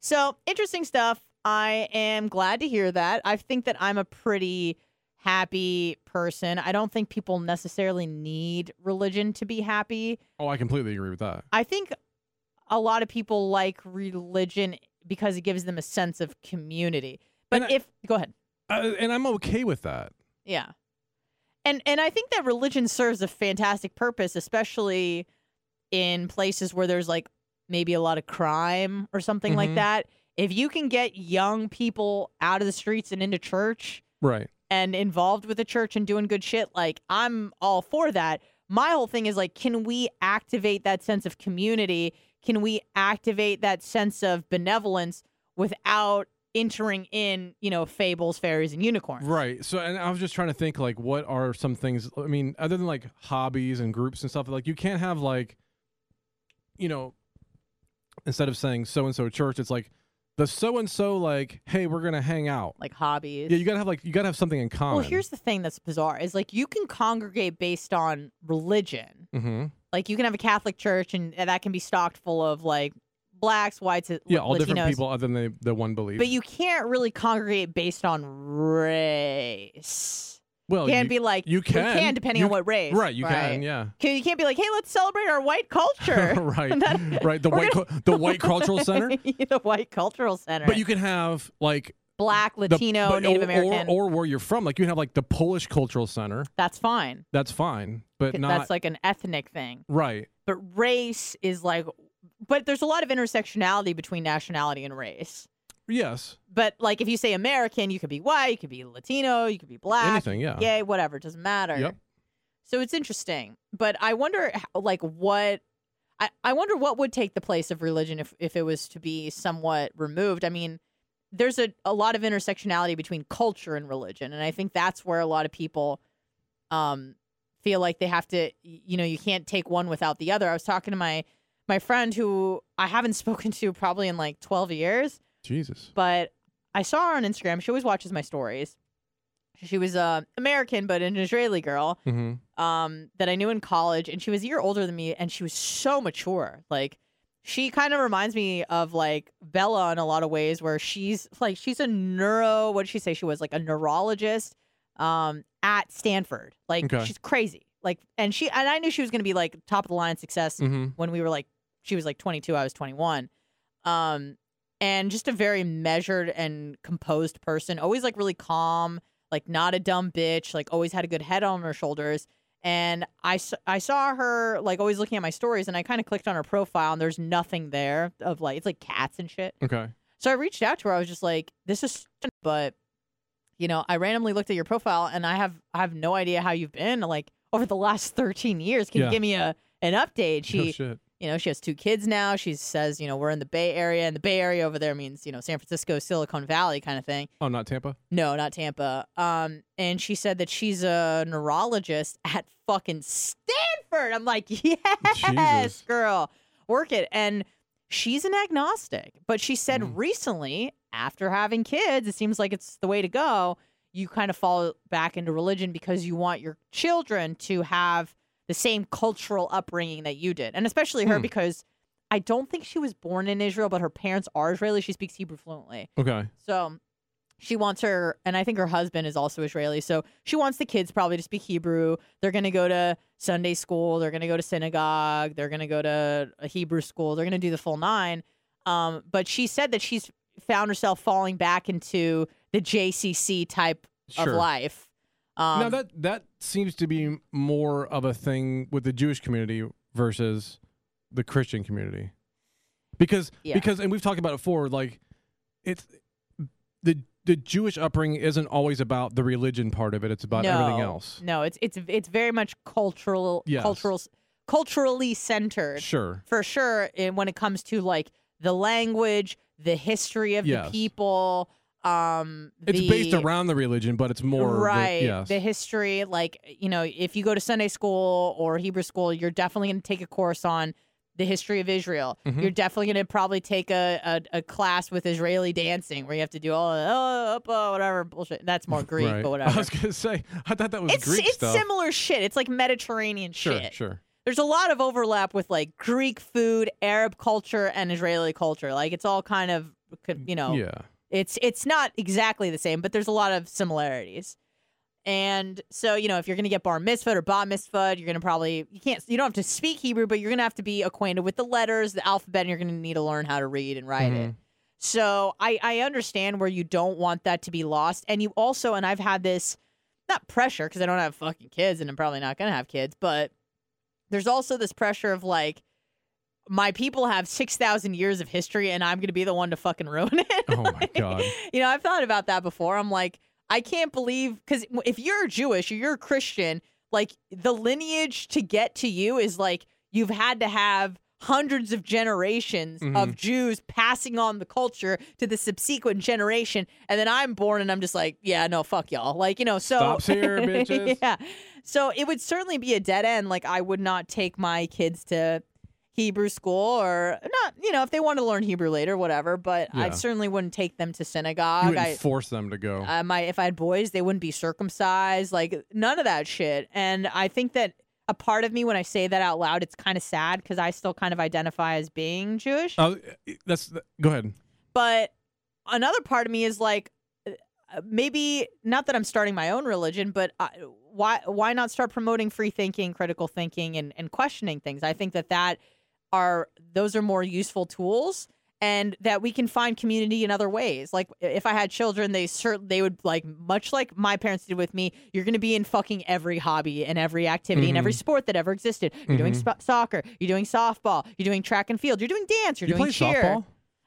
So interesting stuff. I am glad to hear that. I think that I'm a pretty happy person. I don't think people necessarily need religion to be happy. Oh, I completely agree with that. I think a lot of people like religion because it gives them a sense of community. But And I- if go ahead. Uh, and I'm okay with that. Yeah. And and I think that religion serves a fantastic purpose, especially in places where there's like maybe a lot of crime or something like Mhm. that. if you can get young people out of the streets and into church Right. and involved with the church and doing good shit, like I'm all for that. My whole thing is like, can we activate that sense of community? Can we activate that sense of benevolence without entering in, you know, fables, fairies, and unicorns? Right. So, and I was just trying to think, like, what are some things? I mean, other than like hobbies and groups and stuff, like, you can't have like, you know, instead of saying so and so church, it's like the so and so, like, hey, we're gonna hang out. Like hobbies. Yeah, you gotta have like you gotta have something in common. Well, here's the thing that's bizarre is like you can congregate based on religion. hmm Like you can have a Catholic church and that can be stocked full of like blacks, whites, uh, Yeah, all Latinos. different people other than the the one belief. But you can't really congregate based on race. well, you can't you, be like you well, can. can depending You- on what race. right. You can. Yeah. You can't be like, hey, let's celebrate our white culture. right. That- right. The white gonna- the white cultural center. the white cultural center. But you can have like black, the- Latino, but- Native or, American. or, or where you're from. Like you have like the Polish cultural center. that's fine. That's fine, but not That's like an ethnic thing. right. But race is like, but there's a lot of intersectionality between nationality and race. Yes. But like, if you say American, you could be white, you could be Latino, you could be black, Anything. Yeah. gay, whatever. It doesn't matter. Yep. So it's interesting. But I wonder, like, what. I, I wonder what would take the place of religion if, if it was to be somewhat removed. I mean, there's a, a lot of intersectionality between culture and religion. And I think that's where a lot of people um, feel like they have to, you know, you can't take one without the other. I was talking to my my friend who I haven't spoken to probably in like 12 years Jesus. but I saw her on Instagram. She always watches my stories. She was uh, American, but an Israeli girl hmm um, that I knew in college, and she was a year older than me, and she was so mature. Like, she kind of reminds me of like Bella in a lot of ways, where she's like she's a neuro. What did she say? She was like a neurologist um, at Stanford. Like, Okay. she's crazy. Like, and she and I knew she was going to be like top of the line success hmm when we were like she was like 22 i was 21 um and just a very measured and composed person always like really calm like not a dumb bitch like always had a good head on her shoulders and I saw her like always looking at my stories and i kind of clicked on her profile and there's nothing there of like it's like cats and shit Okay. so i reached out to her i was just like this is but you know i randomly looked at your profile and i have i have no idea how you've been like over the last 13 years can Yeah. you give me a an update she oh shit. You know, she has two kids now. She says, you know, we're in the Bay Area, and the Bay Area over there means, you know, San Francisco, Silicon Valley kind of thing. Oh, not Tampa. No, not Tampa. Um, and she said that she's a neurologist at fucking Stanford. I'm like, yes, Jesus. girl, work it. And she's an agnostic, but she said Mm. recently, after having kids, it seems like it's the way to go. You kind of fall back into religion because you want your children to have the same cultural upbringing that you did, and especially her Hmm. because I don't think she was born in Israel, but her parents are Israeli. She speaks Hebrew fluently. Okay. So she wants her, and I think her husband is also Israeli. So she wants the kids probably to speak Hebrew. They're going to go to Sunday school. They're going to go to synagogue. They're going to go to a Hebrew school. They're going to do the full nine. Um, but she said that she's found herself falling back into the JCC type Sure. of life. Um, now that that seems to be more of a thing with the Jewish community versus the Christian community, because Yeah. because and we've talked about it before. Like it's the the Jewish upbringing isn't always about the religion part of it. It's about everything else. No, it's it's it's very much cultural, Yes. cultural, culturally centered. Sure. for sure and when it comes to like the language the history of Yes. the people um It's based around the religion, but it's more the- right yes. the history like you know if you go to sunday school or hebrew school you're definitely going to take a course on the history of israel Mhm. you're definitely going to probably take a, a, a class with israeli dancing where you have to do all the oh, oh, whatever bullshit that's more greek Right. but I was gonna say I thought that was it's Greek it's stuff. similar shit it's like mediterranean Sure, shit sure. there's a lot of overlap with like Greek food, Arab culture, and Israeli culture. Like it's all kind of, you know, Yeah. It's it's not exactly the same, but there's a lot of similarities. And so, you know, if you're gonna get bar mitzvah or bat mitzvah, you're gonna probably you can't you don't have to speak Hebrew, but you're gonna have to be acquainted with the letters, the alphabet, and you're gonna need to learn how to read and write it. Mhm. So I I understand where you don't want that to be lost, and you also and I've had this not pressure because I don't have fucking kids and I'm probably not gonna have kids, but there's also this pressure of like my people have 6,000 years of history and I'm going to be the one to fucking ruin it. Oh my God. you know, I've thought about that before. I'm like, I can't believe because if you're Jewish or you're a Christian, like the lineage to get to you is like you've had to have hundreds of generations Mm-hmm. of Jews passing on the culture to the subsequent generation. And then I'm born and I'm just like, yeah, no, fuck y'all. Like, you know, so. Stops here, bitches. yeah. So it would certainly be a dead end. Like, I would not take my kids to Hebrew school or not, you know, if they want to learn Hebrew later, whatever. But I certainly wouldn't take them to You synagogue. wouldn't I, force them to go. uh, my if I had boys, they wouldn't be circumcised, like none of that shit. And I think that a part of me, when I say that out loud, it's kind of sad because I still kind of identify as being Jewish. Oh, that's go ahead. But another part of me is like, uh, maybe not that I'm starting my own religion, but uh, why why not start promoting free thinking, critical thinking, and and questioning things? I think that that are those are more useful tools. And that we can find community in other ways. Like if I had children, they cert- they would like much like my parents did with me. You're going to be in fucking every hobby and every activity and every sport that ever existed. You're doing sp- soccer. You're doing softball. You're doing track and field. You're doing dance. You're you doing play cheer. softball?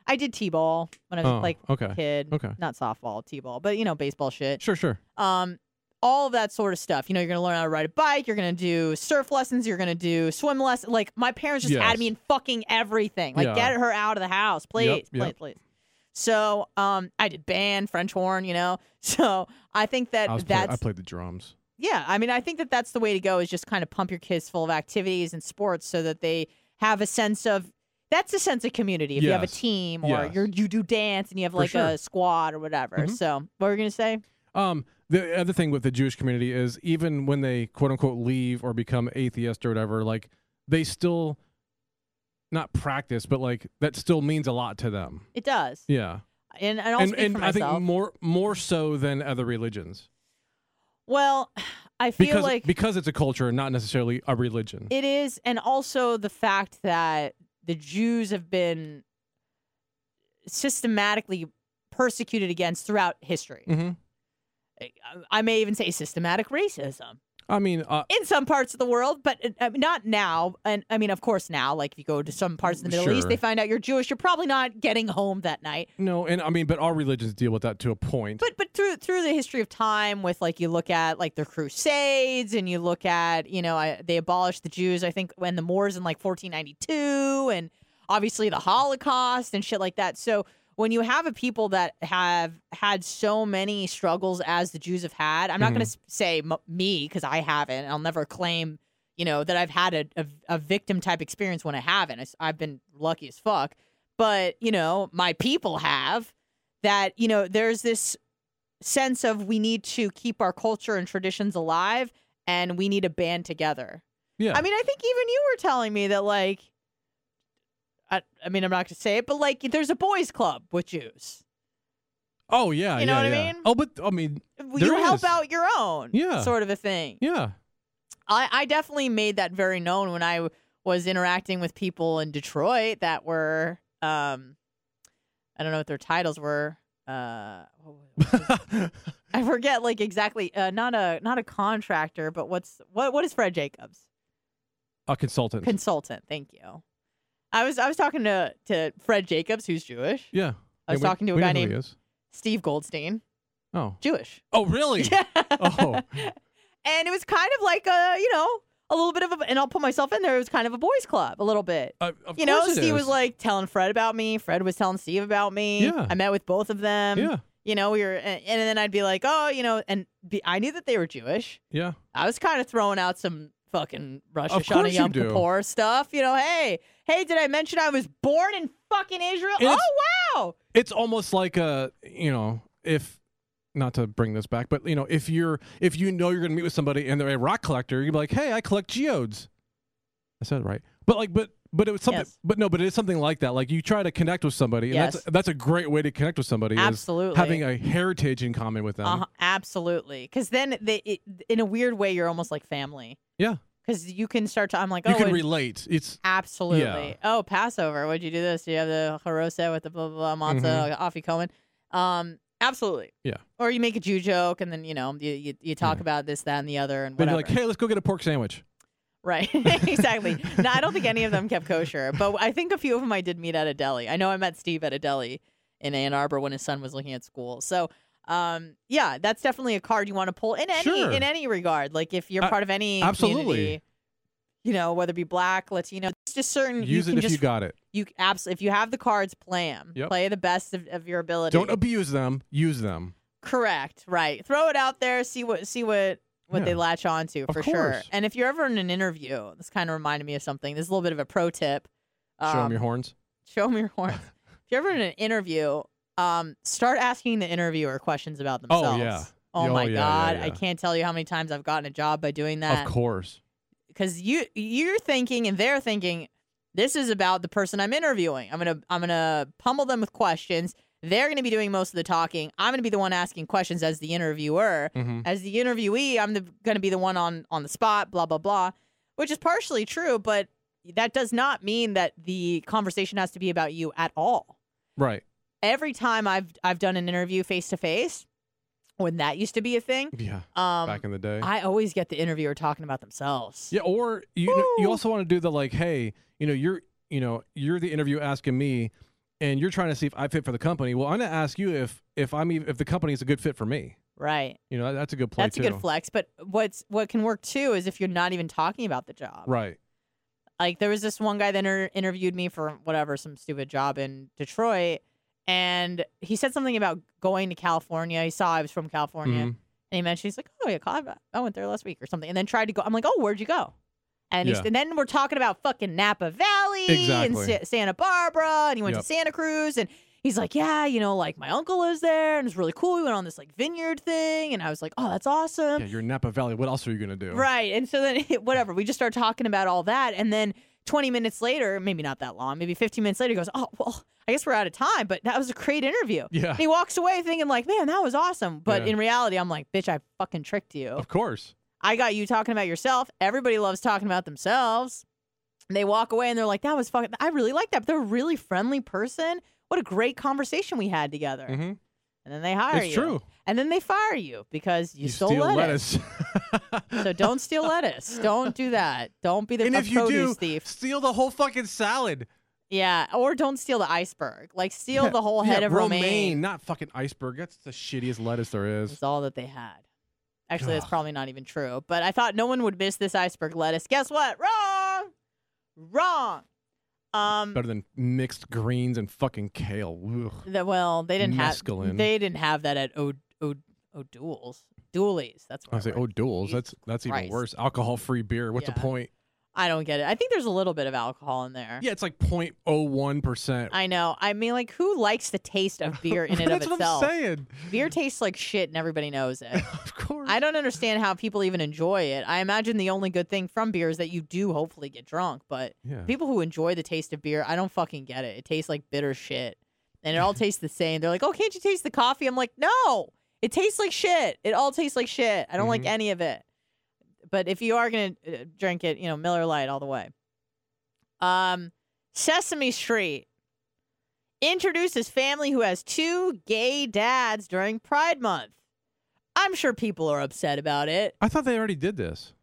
I did t-ball when I was Oh, like okay. a kid. Okay. Not softball, t-ball, but you know, baseball shit. Sure, sure. Um, all of that sort of stuff. You know, you're gonna learn how to ride a bike. You're gonna do surf lessons. You're gonna do swim lessons. Like my parents just Yes. had me in fucking everything. Like Yeah. get her out of the house, please, Yep, please, yep. please. So, um, I did band, French horn. You know, so I think that I was play, that's I played the drums. yeah, I mean, I think that that's the way to go is just kind of pump your kids full of activities and sports so that they have a sense of that's a sense of community. If you have a team or Yes. you're you do dance and you have like sure. a squad or whatever. Mhm. So, what were you gonna say? Um, the other thing with the Jewish community is even when they quote unquote leave or become atheist or whatever, like they still not practice, but like that still means a lot to them. It does, Yeah, and and and and I think more more so than other religions well, I feel because like because it's a culture, not necessarily a religion. it is, and also the fact that the Jews have been systematically persecuted against throughout history. hmm I- I may even say systematic racism. I mean, uh, in some parts of the world, but uh, not now. And I mean, of course, now, like if you go to some parts of the Middle East, they find out you're Jewish, you're probably not getting home that night. no, and I mean, but all religions deal with that to a point. But but through through the history of time, with like you look at like the Crusades, and you look at you know I, they abolished the Jews, I think, when the Moors in like 1492, and obviously the Holocaust and shit like that. So when you have a people that have had so many struggles as the Jews have had, I'm not going to mm-hmm. say m- me because I haven't. I'll never claim, you know, that I've had a, a, a victim type experience when I haven't. I've been lucky as fuck. But, you know, my people have that, you know, there's this sense of we need to keep our culture and traditions alive and we need to band together. yeah, I mean, I think even you were telling me that, like, I, I mean, I'm not going to say it, but like, there's a boys' club with Jews. oh yeah, you know yeah, what I mean? Oh, but I mean, you help is. out your own, Yeah. sort of a thing. yeah, I, I definitely made that very known when I was interacting with people in Detroit that were, um, I don't know what their titles were. Uh, I forget like exactly. Uh, not a not a contractor, but what's what what is Fred Jacobs? a consultant. Consultant. Thank you. I was I was talking to to Fred Jacobs, who's Jewish. yeah, I was Yeah, we- talking to a guy named. Steve Goldstein, Oh, Jewish. oh, really? Yeah. Oh. And it was kind of like a, you know, a little bit of a, and I'll put myself in there. It was kind of a boys' club, a little bit. Uh, you know, Steve was like telling Fred about me. Fred was telling Steve about me. Yeah. I met with both of them. yeah, You know, we were, and, and then I'd be like, oh, you know, and be, I knew that they were Jewish. yeah. I was kind of throwing out some fucking Rosh Of Hashanah course you Yom do. Kippur stuff. You know, hey, hey, did I mention I was born in fucking Israel? It's- oh wow! It's almost like a, you know, if not to bring this back, but you know, if you're if you know you're gonna meet with somebody and they're a rock collector, you'd be like, hey, I collect geodes. I said it right, but like, but but it was something, Yes. but no, but it's something like that. Like you try to connect with somebody, and Yes. that's that's a great way to connect with somebody. is Absolutely. having a heritage in common with them. Uh-huh, absolutely. Because then, they, it, in a weird way, you're almost like family. Yeah, Because you can start to. I'm like, oh, you can relate. It's absolutely. Yeah. Oh, Passover. Would you do this? Do you have the harosa with the blah blah blah matzah, afikoman? Um, absolutely. Mm-hmm. Yeah. Or you make a Jew joke, and then you know you you, you talk Yeah. about this, that, and the other, and whatever. you're like, hey, let's go get a pork sandwich. Right. exactly. No, I don't think any of them kept kosher, but I think a few of them I did meet at a deli. I know I met Steve at a deli in Ann Arbor when his son was looking at school. So, um, yeah, that's definitely a card you want to pull in any Sure. in any regard. Like if you're Uh, part of any absolutely. community, you know, whether it be black, Latino, it's just certain Use you it can if just you got it. you absolutely if you have the cards, play them. Yep. Play the best of, of your ability. Don't abuse them. Use them. Correct. Right. Throw it out there. See what see what what they latch onto Of for sure. And if you're ever in an interview, this kind of reminded me of something. This is a little bit of a pro tip. Show them Um, your horns. Show them your horns. if you're ever in an interview, um, start asking the interviewer questions about themselves. Oh, yeah. Oh Oh, my yeah, yeah, god, I can't tell you how many times I've gotten a job by doing that Of course. because you you're thinking and they're thinking this is about the person I'm interviewing. I'm gonna I'm gonna pummel them with questions. They're gonna be doing most of the talking. I'm gonna be the one asking questions as the interviewer. hmm As the interviewee, I'm the, gonna be the one on on the spot. Blah blah blah, which is partially true, but that does not mean that the conversation has to be about you at all. Right. Every time I've I've done an interview face to face, when that used to be a thing, Yeah. um, Back in the day. I always get the interviewer talking about themselves. Yeah, or you you also want to do the like, hey, you know, you're you know, you're the interview asking me, and you're trying to see if I fit for the company. Well, I'm gonna ask you if if I'm if the company is a good fit for me. Right. You know, that's a good play That's too. a good flex. But what's what can work too is if you're not even talking about the job. Right. Like there was this one guy that inter- interviewed me for whatever some stupid job in Detroit, and he said something about going to California. He saw I was from California, Mhm. and he mentioned he's like, "Oh yeah, I went there last week or something," and then tried to go. I'm like, "Oh, where'd you go?" And, he's, Yeah. and then we're talking about fucking Napa Valley Exactly. and Sa- Santa Barbara, and he went Yep. to Santa Cruz, and he's like, "Yeah, you know, like my uncle lives there, and it's really cool. We went on this like vineyard thing, and I was like, oh, that's awesome." Yeah, you're in Napa Valley. What else are you gonna do? Right. And so then, whatever, we just start talking about all that. And then 20 minutes later, maybe not that long, maybe 15 minutes later, he goes, Oh, well, I guess we're out of time, but that was a great interview. Yeah. And he walks away thinking, like, man, that was awesome. But Yeah. in reality, I'm like, bitch, I fucking tricked you. Of course. I got you talking about yourself. Everybody loves talking about themselves. And they walk away and they're like, that was fucking, I really like that. But they're a really friendly person. What a great conversation we had together. hmm And then they hire It's you. true. And then they fire you because you, You stole lettuce. lettuce. So don't steal lettuce. Don't do that. Don't be the and if you produce do, thief. steal the whole fucking salad. Yeah, or don't steal the iceberg. Like steal the whole Yeah, head of romaine. not fucking iceberg. That's the shittiest lettuce there is. It's all that they had. Actually, that's probably not even true. But I thought no one would miss this iceberg lettuce. Guess what? Wrong. Wrong. Um. Better than mixed greens and fucking kale. The, well, they didn't have. They didn't have that at O O O'Doul's. Dooley's. That's what I say, oh, duels. That's that's even worse. Alcohol-free beer. What's the point? I don't get it. I think there's a little bit of alcohol in there. Yeah, it's like 0.01 percent. I know. I mean, like, who likes the taste of beer in and of itself? That's what I'm saying. Beer tastes like shit, and everybody knows it. Course. I don't understand how people even enjoy it. I imagine the only good thing from beer is that you do hopefully get drunk, but Yeah. people who enjoy the taste of beer, I don't fucking get it. It tastes like bitter shit. And it all tastes the same. They're like, "Oh, can't you taste the coffee?" I'm like, "No. It tastes like shit. It all tastes like shit. I don't like Mhm. any of it." But if you are going to uh, drink it, you know, Miller Lite all the way. Um Sesame Street introduces family who has two gay dads during Pride Month. I'm sure people are upset about it. I thought they already did this.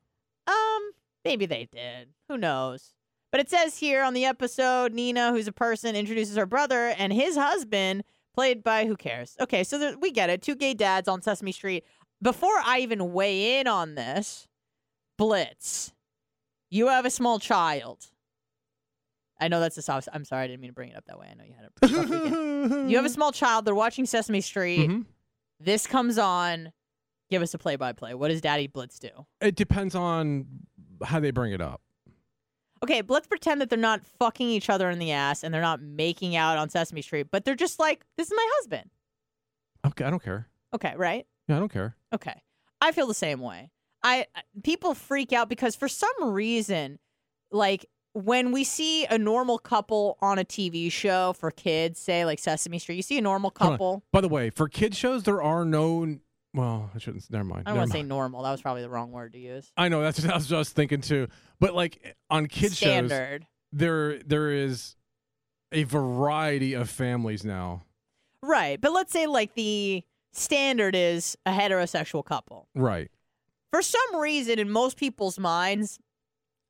Um, maybe they did. Who knows? But it says here on the episode, Nina, who's a person, introduces her brother and his husband, played by who cares? Okay, so there, we get it. Two gay dads on Sesame Street. Before I even weigh in on this, Blitz, you have a small child. I know that's a soft. I'm sorry, I didn't mean to bring it up that way. I know you had a. You have a small child. They're watching Sesame Street. Mhm. This comes on. Give us a play-by-play. What does Daddy Blitz do? It depends on how they bring it up. Okay, but let's pretend that they're not fucking each other in the ass and they're not making out on Sesame Street, but they're just like, this is my husband. Okay, I don't care. Okay, right? Yeah, I don't care. Okay. I feel the same way. I I- people freak out because for some reason, like when we see a normal couple on a TV show for kids, say like Sesame Street, you see a normal couple. By the way, for kid shows, there are no. Well, I shouldn't. Never mind. I don't want to say normal. That was probably the wrong word to use. I know that's what I was just thinking too. But like on kid shows, Standard. there there is a variety of families now. Right. But let's say like the standard is a heterosexual couple. Right. for some reason in most people's minds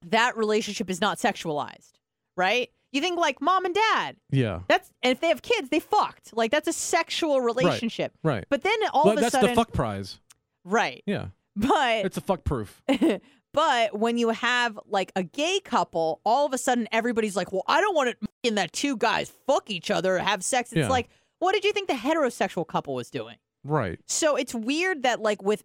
that relationship is not sexualized, right? You think like mom and dad. Yeah. That's and if they have kids, they fucked. Like that's a sexual relationship. Right. right. But then all But of a that's sudden, that's the fuck prize. right? Yeah. But It's a fuck proof. but when you have like a gay couple, all of a sudden everybody's like, "Well, I don't want it in that two guys fuck each other have sex." It's Yeah. like, what did you think the heterosexual couple was doing? Right. So it's weird that like with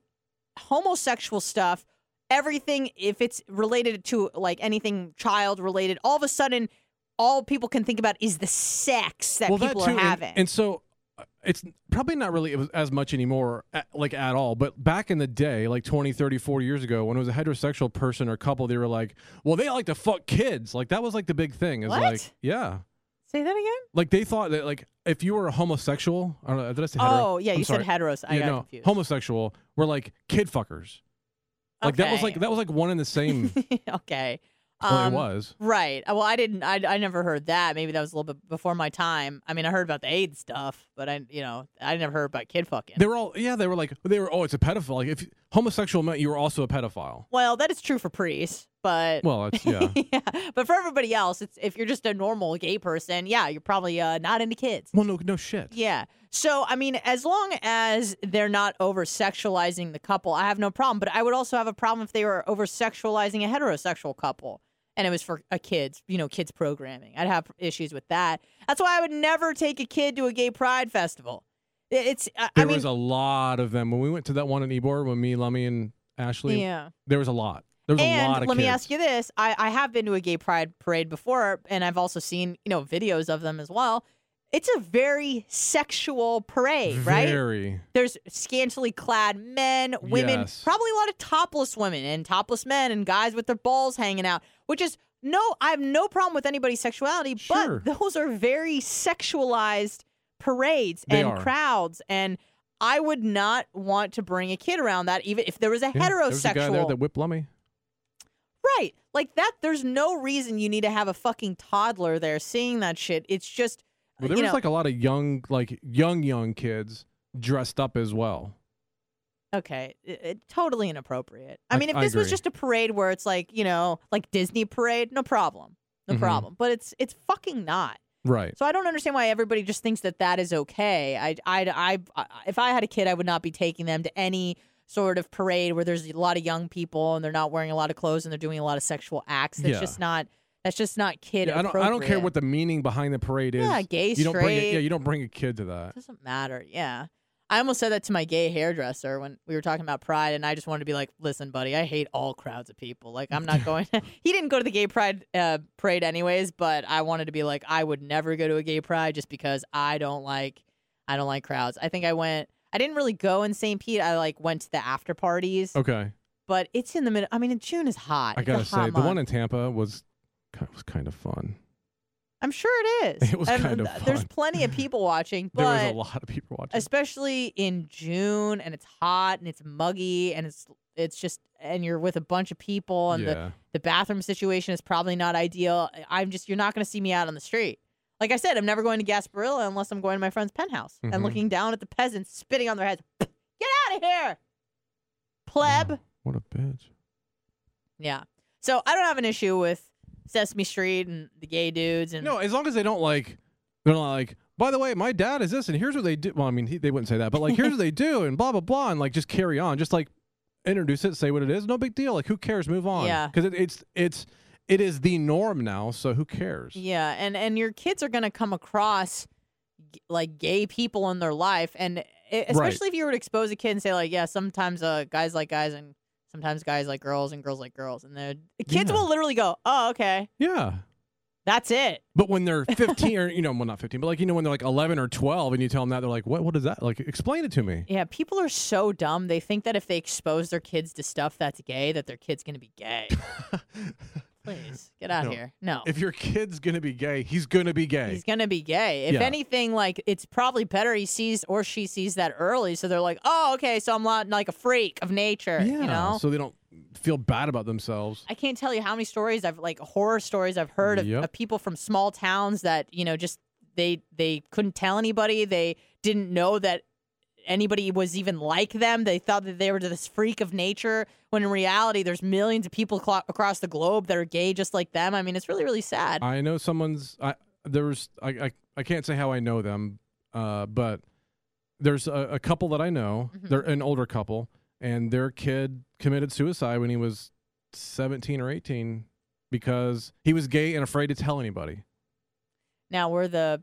homosexual stuff, everything if it's related to like anything child related, all of a sudden all people can think about is the sex that well, people that too, are having. And, so uh, it's probably not really as much anymore, like at all. But back in the day, like 20, 30, 40 years ago, when it was a heterosexual person or couple, they were like, well, they like to fuck kids. Like that was like the big thing. Is like, yeah. Say that again? Like they thought that like if you were a homosexual, I don't know, did I say hetero? Oh, yeah, I'm you sorry. said heteros. I yeah, got no, confused. homosexual were like kid fuckers. Like that was like that was like one in the same. okay. Well, Um, it was. Right. Uh, Well, I didn't. I, I never heard that. Maybe that was a little bit before my time. I mean, I heard about the AIDS stuff, but I, you know, I never heard about kid fucking. They were all yeah. They were like they were oh it's a pedophile. Like if homosexual meant you were also a pedophile. well, that is true for priests, but Well, it's yeah. yeah. But for everybody else, it's if you're just a normal gay person, yeah, you're probably uh, not into kids. well, no no shit. Yeah. So, I mean, as long as they're not over sexualizing the couple, I have no problem. But I would also have a problem if they were over sexualizing a heterosexual couple and it was for a kids, you know, kids programming. I'd have issues with that. That's why I would never take a kid to a gay pride festival. It- It's, I, I There mean, was a lot of them when we went to that one in Ybor when me, Lummy, and Ashley. yeah. There was a lot. There was a and lot of let me ask you this: I, I have been to a gay pride parade before, and I've also seen you know videos of them as well. It's a very sexual parade, right? Very. There's scantily clad men, women, Yes. probably a lot of topless women and topless men and guys with their balls hanging out, which is no, I have no problem with anybody's sexuality, Sure. but those are very sexualized parades They and are. crowds. And I would not want to bring a kid around that, even if there was a Yeah, There was a guy there that whipped Lummy. Right. Like that, there's no reason you need to have a fucking toddler there seeing that shit. It's just, Well, there was know, like a lot of young, like young, young kids dressed up as well. Okay, it, it- totally inappropriate. I I- mean, if I this was just a parade where it's like you know, like Disney parade, no problem, no Mhm. problem. But it's it's fucking not. Right. So I don't understand why everybody just thinks that that is okay. I I I, if I had a kid, I would not be taking them to any sort of parade where there's a lot of young people and they're not wearing a lot of clothes and they're doing a lot of sexual acts. That's Yeah. just not. That's just not kid Yeah, I don't. I don't care what the meaning behind the parade is. Yeah, gay, you don't bring. A, yeah, you don't bring a kid to that. doesn't matter. Yeah. I almost said that to my gay hairdresser when we were talking about pride, and I just wanted to be like, "Listen, buddy, I hate all crowds of people. Like, I'm not going." he didn't go to the gay pride uh, parade anyways, but I wanted to be like, I would never go to a gay pride just because I don't like, I don't like crowds. I think I went. I didn't really go in St. Pete. I like went to the after parties, Okay. but it's in the middle. I mean, June is hot. I gotta hot say, the one in Tampa was was kind of fun. I'm sure it is. It was And kind of th- There's fun. plenty of people watching, but There was a lot of people watching. especially in June and it's hot and it's muggy and it's it's just and you're with a bunch of people and the, yeah. the bathroom situation is probably not ideal. I'm just you're not going to see me out on the street. Like I said, I'm never going to Gasparilla unless I'm going to my friend's penthouse Mhm. and looking down at the peasants spitting on their heads. Get out of here, pleb. Oh, what a bitch. Yeah. So I don't have an issue with Sesame Street and the gay dudes and No, as long as they don't like, they're not like. By the way, my dad is this, and here's what they do. Well, I mean, he, they wouldn't say that, but like, here's what they do, and blah blah blah, and like, just carry on, just like introduce it, say what it is, no big deal. Like, who cares? Move on. Yeah. because it, it's it's it is the norm now. So who cares? Yeah, and and your kids are gonna come across g- like gay people in their life, and e- especially if you were to expose a kid and say like, yeah, sometimes uh guys like guys and sometimes guys like girls and girls like girls, and the kids Yeah. will literally go, oh okay, Yeah. that's it. But when they're 15 or you know, well not 15, but like you know when they're like 11 or 12 and you tell them that they're like, "What what is that?" Like explain it to me. Yeah, people are so dumb. They think that if they expose their kids to stuff that's gay, that their kid's gonna be gay. Please get out No. here. No. if your kid's going to be gay, he's going to be gay. He's gonna be gay. If Yeah. anything, like it's probably better he sees or she sees that early, so they're like, "Oh, okay, so I'm not like a freak of nature." yeah. You know, So they don't feel bad about themselves. I can't tell you how many stories I've like horror stories I've heard of, of people from small towns that you know just they they couldn't tell anybody. They didn't know that anybody was even like them. They thought that they were this freak of nature, when in reality, there's millions of people clo- across the globe that are gay just like them. I mean, it's really, really sad. I know someone's. I there's. I I, I can't say how I know them, uh, but there's a, a couple that I know. Mhm. They're an older couple, and their kid committed suicide when he was 17 or 18 because he was gay and afraid to tell anybody. now, we're the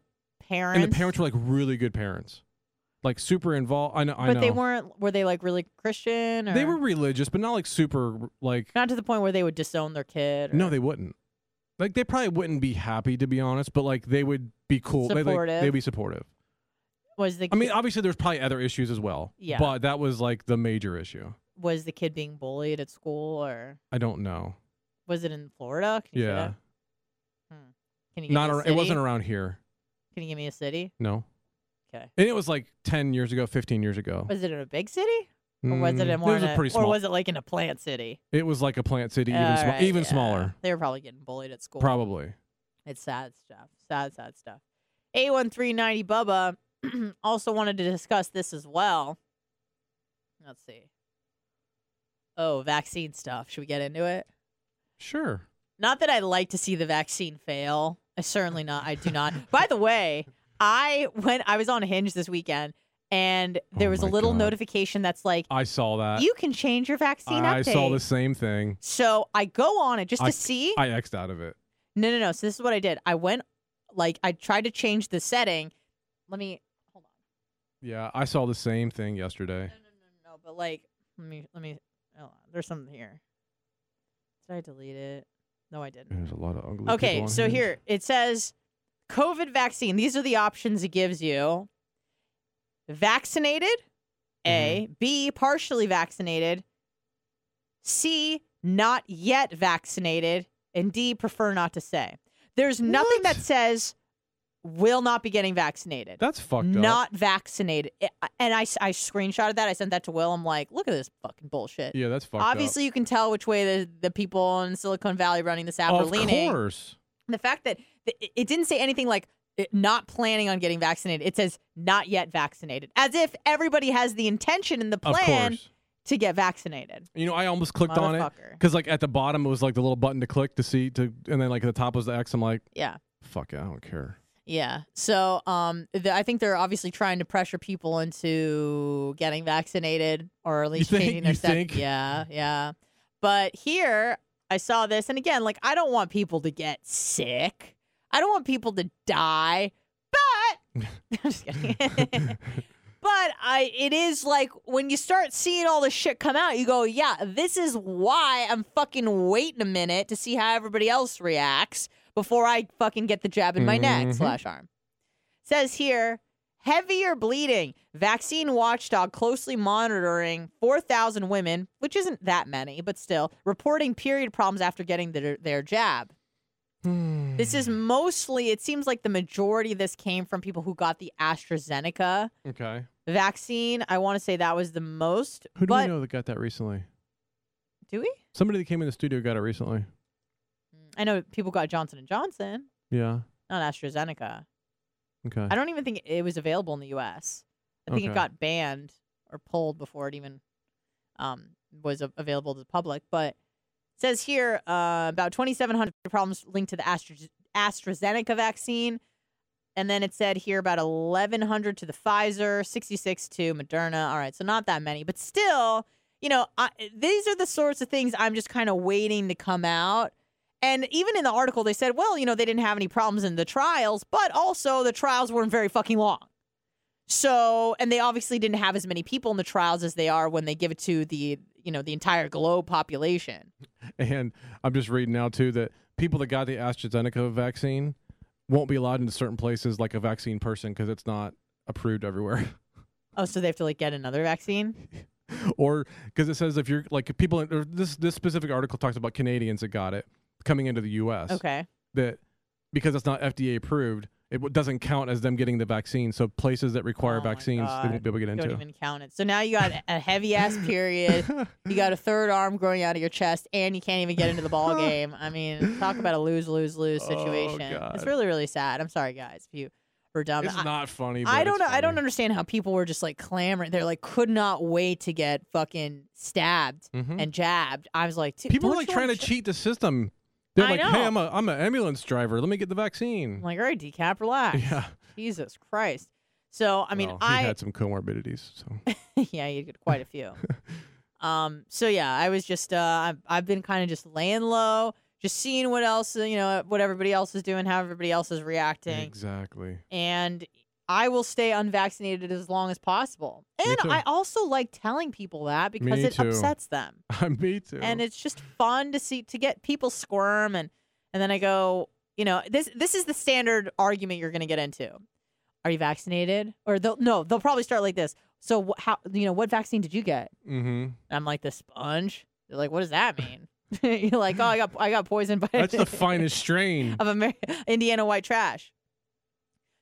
parents. And the parents were like really good parents, like super involved. I know. I but know. they weren't, were they like really Christian? Or They were religious, but not like super like. not to the point where they would disown their kid. Or, No, they wouldn't. Like they probably wouldn't be happy to be honest, but like they would be cool. They, like, Supportive. they'd be supportive. was the I mean, obviously there's probably other issues as well. Yeah. But that was like the major issue. was the kid being bullied at school or I don't know. was it in Florida? Can you Yeah. Hmm. Can you give Not me a ar- it wasn't around here. Can you give me a city? No. 'Kay. And it was like 10 years ago, 15 years ago. Was it in a big city? Or was it Mm, in more was a pretty small. or was it like in a plant city? it was like a plant city, even sma- right, even yeah. smaller. They were probably getting bullied at school. Probably. It's sad stuff. Sad, sad stuff. A1390 Bubba also wanted to discuss this as well. Let's see. Oh, vaccine stuff. Should we get into it? Sure. Not that I'd like to see the vaccine fail. I certainly not. I do not. By the way, I went. I was on Hinge this weekend and there Oh was a little God. notification that's like I saw that. you can change your vaccine I update. I saw the same thing. So I go on it just I- to see. I X'd out of it. No, no, no. So this is what I did. I went, like, I tried to change the setting. Let me hold on. Yeah, I saw the same thing yesterday. No, no, no, no. But like, let me, let me. Hold on. There's something here. Did I delete it? No, I didn't. There's a lot of ugly Okay, on so Hinge. here it says COVID vaccine. These are the options it gives you vaccinated, A, Mm-hmm. B, partially vaccinated, C, not yet vaccinated, and D, prefer not to say. There's nothing that says will not be getting vaccinated. That's fucked up. not vaccinated. And I- I, screenshotted that. I sent that to Will. I'm like, look at this fucking bullshit. Yeah, that's fucked up. Obviously, you can tell which way the, the people in Silicon Valley running this app up. are leaning. Of course. The fact that it- didn't say anything like not planning on getting vaccinated. It says not yet vaccinated, as if everybody has the intention and the plan to get vaccinated. You know, I almost clicked on it because, like, at the bottom it was like the little button to click to see to, and then like at the top was the X. I'm like, Yeah. fuck it, I don't care. Yeah. So, um, th- I think they're obviously trying to pressure people into getting vaccinated or at least think- changing their you step- think? Yeah, yeah. But here, I saw this, and again, like I don't want people to get sick. I don't want people to die. But I'm just kidding. But I, it is like when you start seeing all this shit come out, you go, yeah, this is why I'm fucking waiting a minute to see how everybody else reacts before I fucking get the jab in my neck Mhm. slash arm. Says here, heavier bleeding. Vaccine watchdog closely monitoring 4,000 women, which isn't that many, but still, reporting period problems after getting their, their jab. Hmm. This is mostly, it seems like the majority of this came from people who got the AstraZeneca okay. vaccine. I want to say that was the most. Who do we know that got that recently? do we? Somebody that came in the studio got it recently. Mm, I know people got Johnson and Johnson, Yeah. not AstraZeneca. Okay. I don't even think it was available in the U.S. I think it got banned or pulled before it even um, was a- available to the public. But it says here uh, about 2,700 problems linked to the Astra- AstraZeneca vaccine. And then it said here about 1,100 to the Pfizer, 66 to Moderna. All right, so not that many, but still, you know, I, these are the sorts of things I'm just kind of waiting to come out. And even in the article, they said, well, you know, they didn't have any problems in the trials, but also the trials weren't very fucking long. So, and they obviously didn't have as many people in the trials as they are when they give it to the, you know, the entire globe population. And I'm just reading now too that people that got the AstraZeneca vaccine won't be allowed into certain places like a vaccine person because it's not approved everywhere. Oh, so they have to like get another vaccine? or because it says if you're like people, or this this specific article talks about Canadians that got it coming into the U.S. Okay. That because it's not FDA approved, it w- doesn't count as them getting the vaccine. So places that require Oh my vaccines, they God. won't be able to get into. Don't even count it. So now you got a heavy ass period. You got a third arm growing out of your chest, and you can't even get into the ball game. I mean, talk about a lose, lose, lose Oh, situation. It's God. really, really sad. I'm sorry, guys, if you super dumb. It's I- not funny. But I don't it's know. I don't funny. understand how people were just like clamoring. They're like, could not wait to get fucking stabbed Mhm. and jabbed. I was like, People are don't like you trying to wanna cheat the system. They're I like, "Hey. I'm a I'm an ambulance driver. Let me get the vaccine." I'm like, all right, decap, relax. yeah. Jesus Christ. So I mean, Well, I had some comorbidities, so yeah, you get quite a few. um, so yeah, I was just uh, I've, I've been kind of just laying low, just seeing what else you know, what everybody else is doing, how everybody else is reacting, exactly. and I will stay unvaccinated as long as possible. And. I also like telling people that because Me it too. upsets them, Me too. and it's just fun to see to get people squirm, and and then I go, you know, this this is the standard argument you're going to get into. Are you vaccinated? Or they'll no, they'll probably start like this. So wh- how you know what vaccine did you get? mm-hmm. I'm like the sponge. They're like, what does that mean? You're like, oh, I got I got poisoned by That's the finest strain. of Amer- Indiana white trash.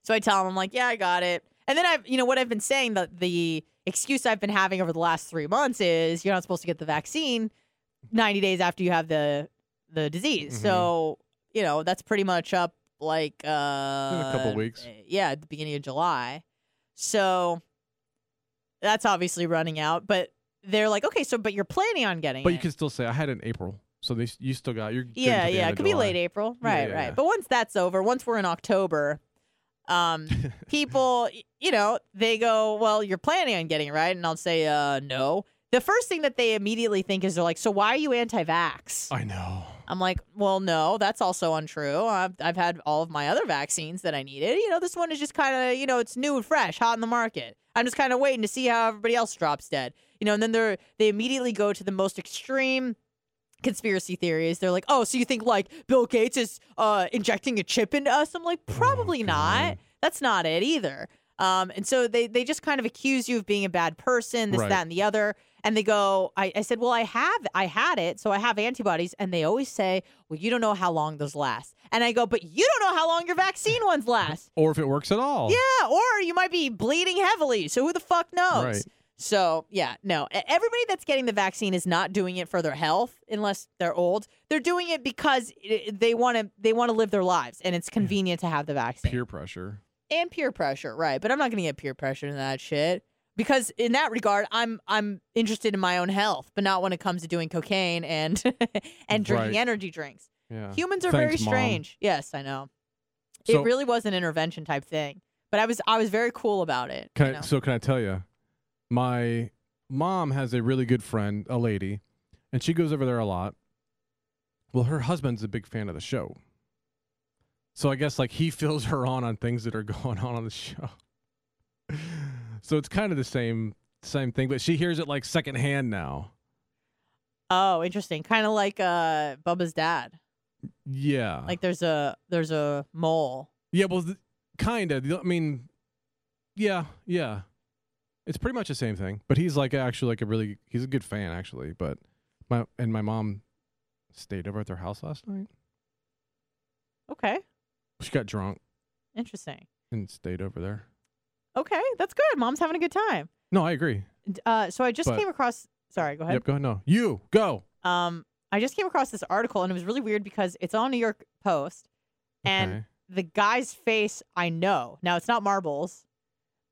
So I tell them, I'm like, yeah, I got it. And then I've, you know, what I've been saying, the the excuse I've been having over the last three months is you're not supposed to get the vaccine 90 days after you have the the disease. Mhm. So you know that's pretty much up like uh a couple weeks. Yeah, at the beginning of July. So that's obviously running out, but they're like, okay, so but you're planning on getting But it. you can still say I had it in April, so they you still got you're Yeah, yeah, it could be late April, Yeah, right, yeah, right. yeah. But once that's over, once we're in October, um, people, you know, they go, "Well, you're planning on getting it, right?" And I'll say, "Uh, no." The first thing that they immediately think is they're like, "So why are you anti-vax?" I know. I'm like, "Well, no, that's also untrue. I've I've had all of my other vaccines that I needed. You know, this one is just kind of, you know, it's new and fresh, hot in the market. I'm just kind of waiting to see how everybody else drops dead. You know, and then they're they immediately go to the most extreme conspiracy theories. They're like, "Oh, so you think like Bill Gates is uh injecting a chip into us?" I'm like, "Probably not. That's not it either." Um, and so they they just kind of accuse you of being a bad person, this, Right. that, and the other. And they go, I, I said, well, I have, I had it, so I have antibodies. And they always say, well, you don't know how long those last. And I go, but you don't know how long your vaccine ones last. Or if it works at all. Yeah, or you might be bleeding heavily. So who the fuck knows? Right. So yeah, no. Everybody that's getting the vaccine is not doing it for their health, unless they're old. They're doing it because eh, they want to. They want to live their lives, and it's convenient to have the vaccine Peer pressure. and peer pressure, right? But I'm not going to get peer pressure in that shit because in that regard, I'm I'm interested in my own health, but not when it comes to doing cocaine and and drinking Right. energy drinks. Yeah. Humans are Thanks, very Mom. strange. Yes, I know. So- it really was an intervention type thing, but I was I was very cool about it. Can I, know? so can I tell you, my mom has a really good friend, a lady, and she goes over there a lot. Well, her husband's a big fan of the show, so I guess like he fills her on on things that are going on on the show. so it's kind of the same same thing, but she hears it like secondhand now. Oh, interesting. Kind of like uh Bubba's dad. Yeah, Like there's a there's a mole. yeah. Well, th- kind of. I mean, yeah, yeah. It's pretty much the same thing, but he's like actually like a really he's a good fan actually. But my and my mom stayed over at their house last night. Okay. She got drunk Interesting. and stayed over there. Okay, that's good. Mom's having a good time. No, I agree. D- Uh, so I just But- came across. Sorry, go ahead. Yep, go ahead. No, you go. Um, I just came across this article and it was really weird because it's on New York Post, and Okay. the guy's face I know. Now it's not Marbles,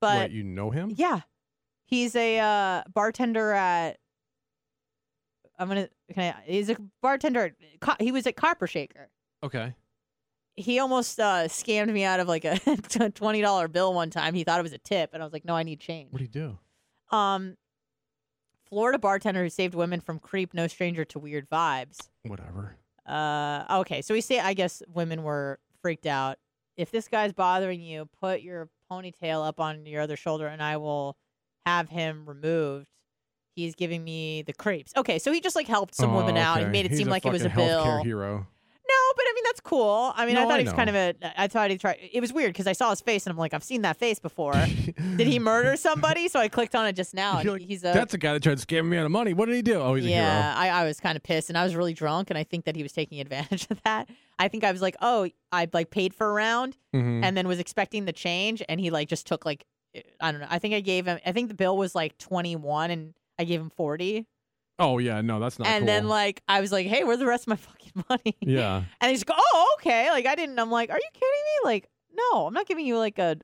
but you know him? yeah, he's a uh, bartender at. I'm gonna. Can I? He's a bartender. At, he was at Copper Shaker. Okay. He almost uh, scammed me out of like a twenty dollar bill one time. He thought it was a tip, and I was like, "No, I need change." What do you do? Um, Florida bartender who saved women from creep, no stranger to weird vibes. Whatever. Uh, okay, so we say I guess women were freaked out. If this guy's bothering you, put your ponytail up on your other shoulder, and I will have him removed. He's giving me the creeps. Okay, so he just like helped some Oh, women out. He made it He's seem like it was a bill. hero. No, but I mean that's cool. I mean, I thought I he was kind of a. I thought he tried. It was weird because I saw his face and I'm like, I've seen that face before. Did he murder somebody? So I clicked on it just now. like, he's a. That's a guy that tried to scam me out of money. What did he do? Oh, he's a hero. yeah, I, I was kind of pissed and I was really drunk and I think that he was taking advantage of that. I think I was like, oh, I like paid for a round. Mhm. and then was expecting the change and he like just took like Eh, I don't know. I think I gave him. I think the bill was like twenty one and I gave him forty. oh yeah, no, that's not. and cool. then like I was like, hey, where's the rest of my fucking money? yeah, And he's like, oh, okay. Like I didn't. I'm like, are you kidding me? Like, No, I'm not giving you like a.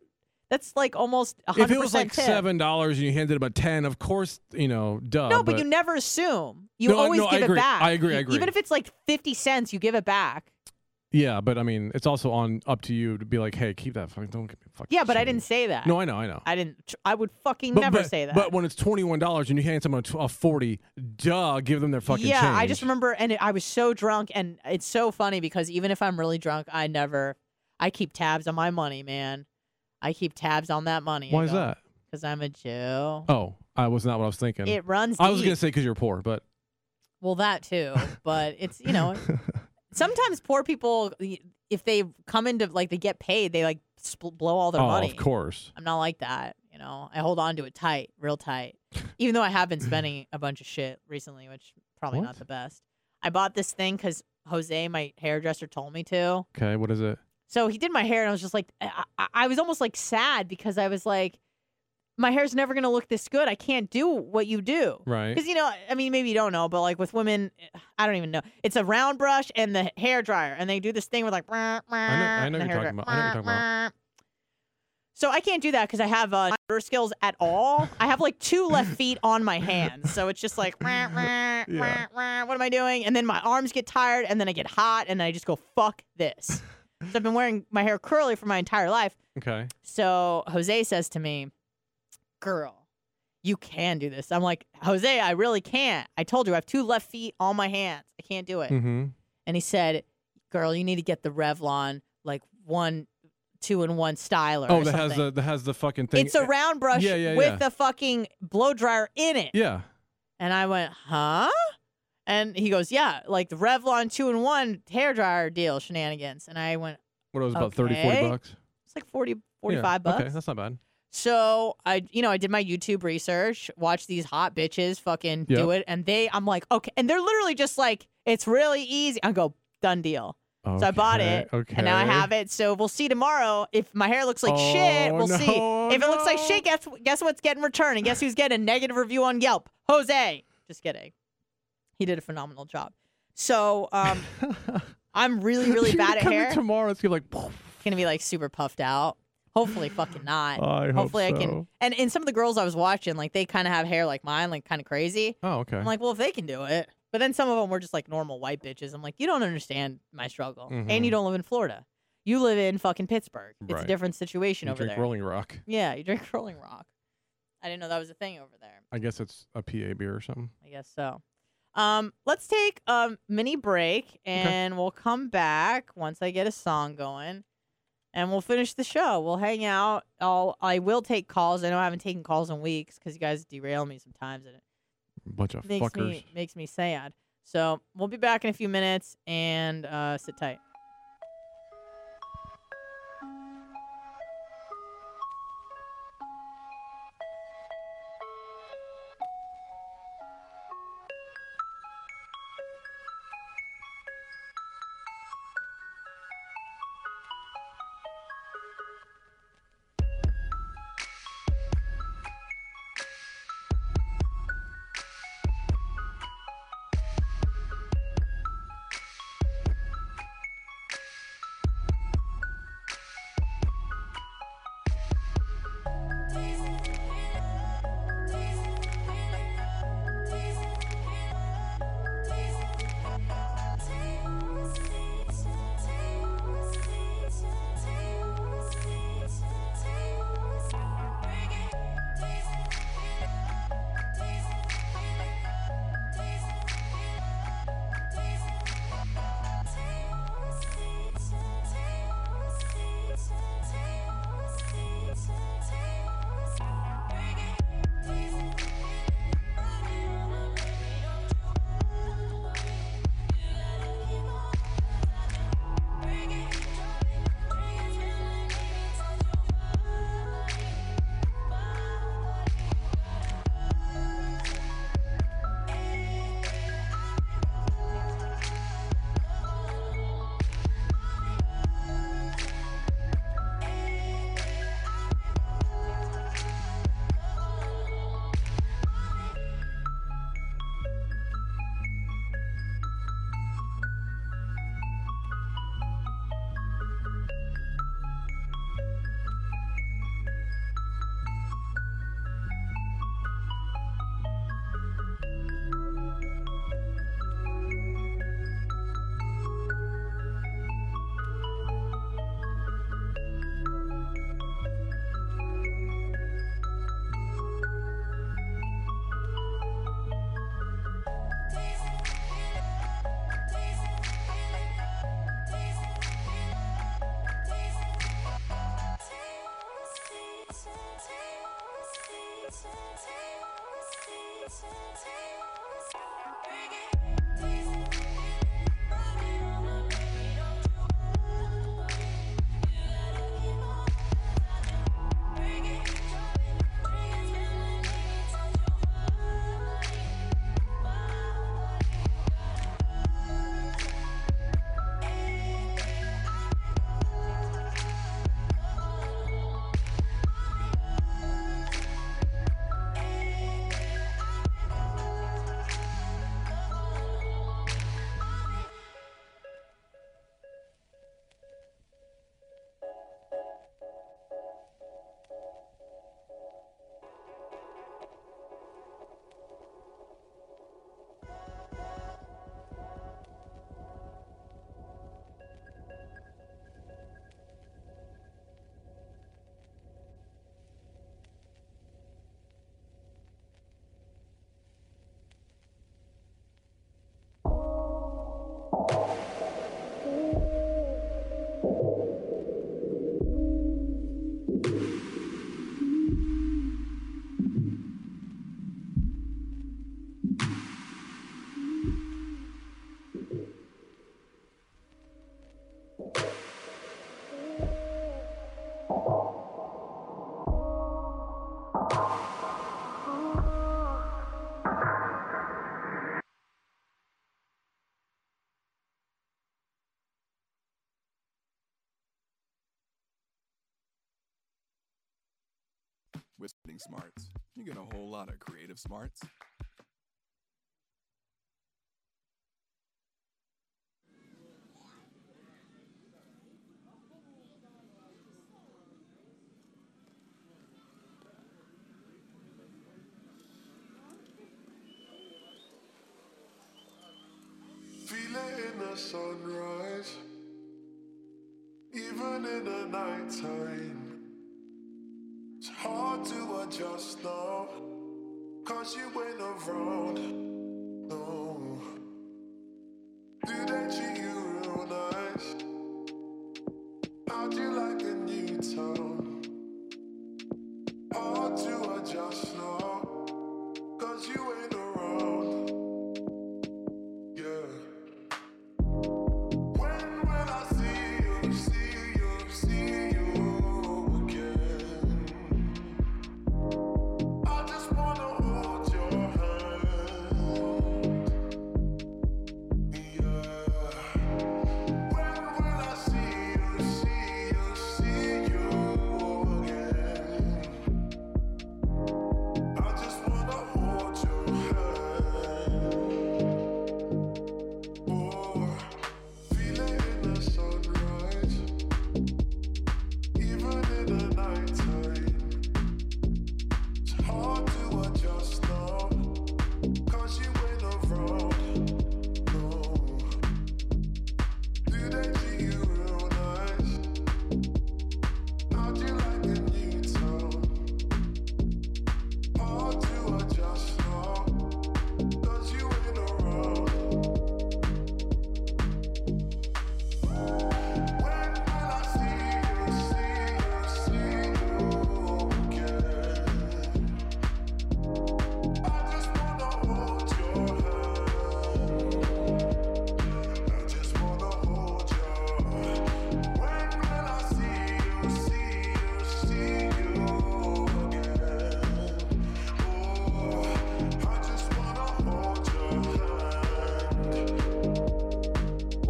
That's like almost a If hundred it was like tip. seven dollars and you handed him a ten, of course, you know, duh. No, but, you never assume. You No, always no, give it back. I agree, I agree. Even if it's like fifty cents, you give it back. Yeah, but I mean, it's also on up to you to be like, hey, keep that fucking. Don't give me fucking. Yeah, but I didn't say that. No, I know, I know. I didn't. tr- I would fucking But, never but- say that. But when it's twenty one dollars and you hand someone a, tw- a forty, duh, give them their fucking yeah. I just remember, and it, I was so drunk, and it's so funny because even if I'm really drunk, I never. I keep tabs on my money, man. I keep tabs on that money. Why is that? Because I'm a Jew. Oh, I was not what I was thinking. It runs. I was deep. gonna say because you're poor, but Well, that too, but it's you know, sometimes poor people, if they come into like they get paid, they like spl- blow all their oh, money. of course. I'm not like that. You know, I hold on to it tight, real tight. Even though I have been spending a bunch of shit recently, which probably What? not the best. I bought this thing because Jose, my hairdresser, told me to. Okay, what is it? So he did my hair, and I was just like, I, I- I was almost like sad because I was like, my hair's never gonna look this good. I can't do what you do. Right. Because you know, I mean, maybe you don't know, but like with women, I don't even know. It's a round brush and the hair dryer, and they do this thing with like. I I know what you're talking about. I know what you're talking about. So I can't do that because I have uh, motor skills at all. I have like two left feet on my hands, so it's just like, what am I doing? And then my arms get tired, and then I get hot, and I just go, fuck this. So I've been wearing my hair curly for my entire life. Okay. So Jose says to me, Girl, you can do this. I'm like, Jose, I really can't. I told you I have two left feet on my hands. I can't do it. Mm-hmm. And he said, Girl, you need to get the Revlon, like one, two in one styler. Oh, that has the that has the fucking thing. It's a round brush Yeah, yeah, with yeah. the fucking blow dryer in it. Yeah. And I went, Huh? And he goes, Yeah, like the Revlon two in one hair dryer deal shenanigans. And I went, What it was about 30, 40 bucks. It's like 40, Yeah, 45 bucks. Okay, that's not bad. So I, you know, I did my YouTube research, watched these hot bitches fucking do it, and they, I'm like, okay, and they're literally just like, it's really easy. I go, done deal. So I bought it, Okay. and now I have it. So we'll see tomorrow if my hair looks like shit. Oh, We'll no, see if it looks like shit. Guess guess what's getting returned, and guess who's getting a negative review on Yelp? Jose. Just kidding. He did a phenomenal job. So um, I'm really really bad at hair. Tomorrow, it's gonna be like. Gonna be like super puffed out. Hopefully, fucking not. I hope Hopefully, I can. And and some of the girls I was watching, like they kind of have hair like mine, like kind of crazy. Oh, okay. I'm like, well, if they can do it, but then some of them were just like normal white bitches. I'm like, you don't understand my struggle, and Mhm. you don't live in Florida. You live in fucking Pittsburgh. It's a different situation you over drink there. Rolling Rock. Yeah, you drink Rolling Rock. I didn't know that was a thing over there. I guess it's a PA beer or something. I guess so. Um, let's take a mini break and we'll come back once I get a song going. And we'll finish the show. We'll hang out. I'll I will take calls. I know I haven't taken calls in weeks because you guys derail me sometimes and it Bunch of makes fuckers. me makes me sad. So we'll be back in a few minutes and uh, sit tight. Smarts, you get a whole lot of creative smarts. Sunrise, even in the nighttime.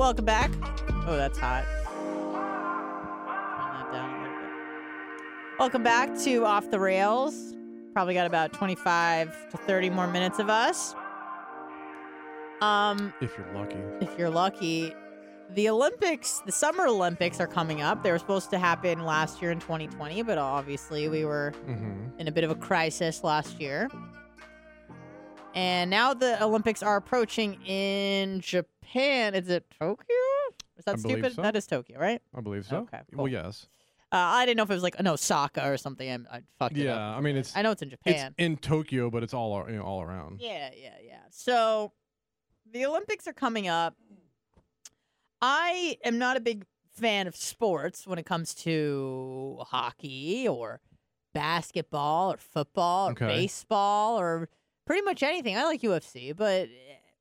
Welcome back. Oh, that's hot. That down a little bit. Welcome back to Off the Rails. Probably got about 25 to 30 more minutes of us. Um, If you're lucky. if you're lucky, the Olympics, the Summer Olympics are coming up. They were supposed to happen last year in 2020, but obviously we were Mm-hmm. in a bit of a crisis last year. And now the Olympics are approaching in Japan. Is it Tokyo? Is that I believe stupid? so. That is Tokyo, right? I believe so. Okay, Well, yes. Uh, I didn't know if it was like an Osaka or something. I, I fucked it up. Yeah. I mean, it's I know it's in it's Japan. in Tokyo, but it's all ar- you know, all around. Yeah, yeah, yeah. So the Olympics are coming up. I am not a big fan of sports when it comes to hockey or basketball or football or Okay. baseball or pretty much anything. I like UFC, but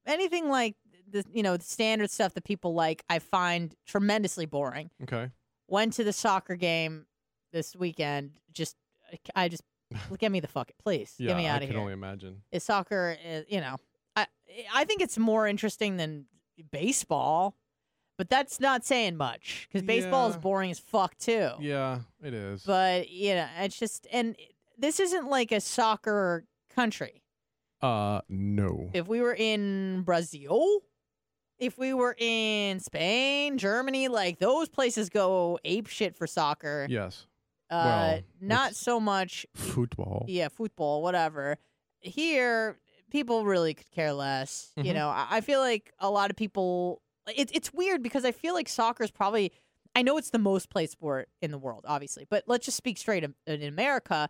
anything like the you know the standard stuff that people like, I find tremendously boring. Okay. Went to the soccer game this weekend. Just I just get me the fuck it, please Yeah. get me out of here. I can only imagine. is soccer is, you know i i think it's more interesting than baseball but that's not saying much because baseball is boring as fuck too Yeah, it is. but you know it's just and this isn't like a soccer country uh, no. if we were in brazil if we were in spain germany like those places go ape shit for soccer yes. uh well, not so much Football. yeah, football, whatever. Here, people really could care less. You Mhm. know, I, I feel like a lot of people. It, it's weird because I feel like soccer is probably. I know it's the most played sport in the world, obviously, but let's just speak straight. In, in America,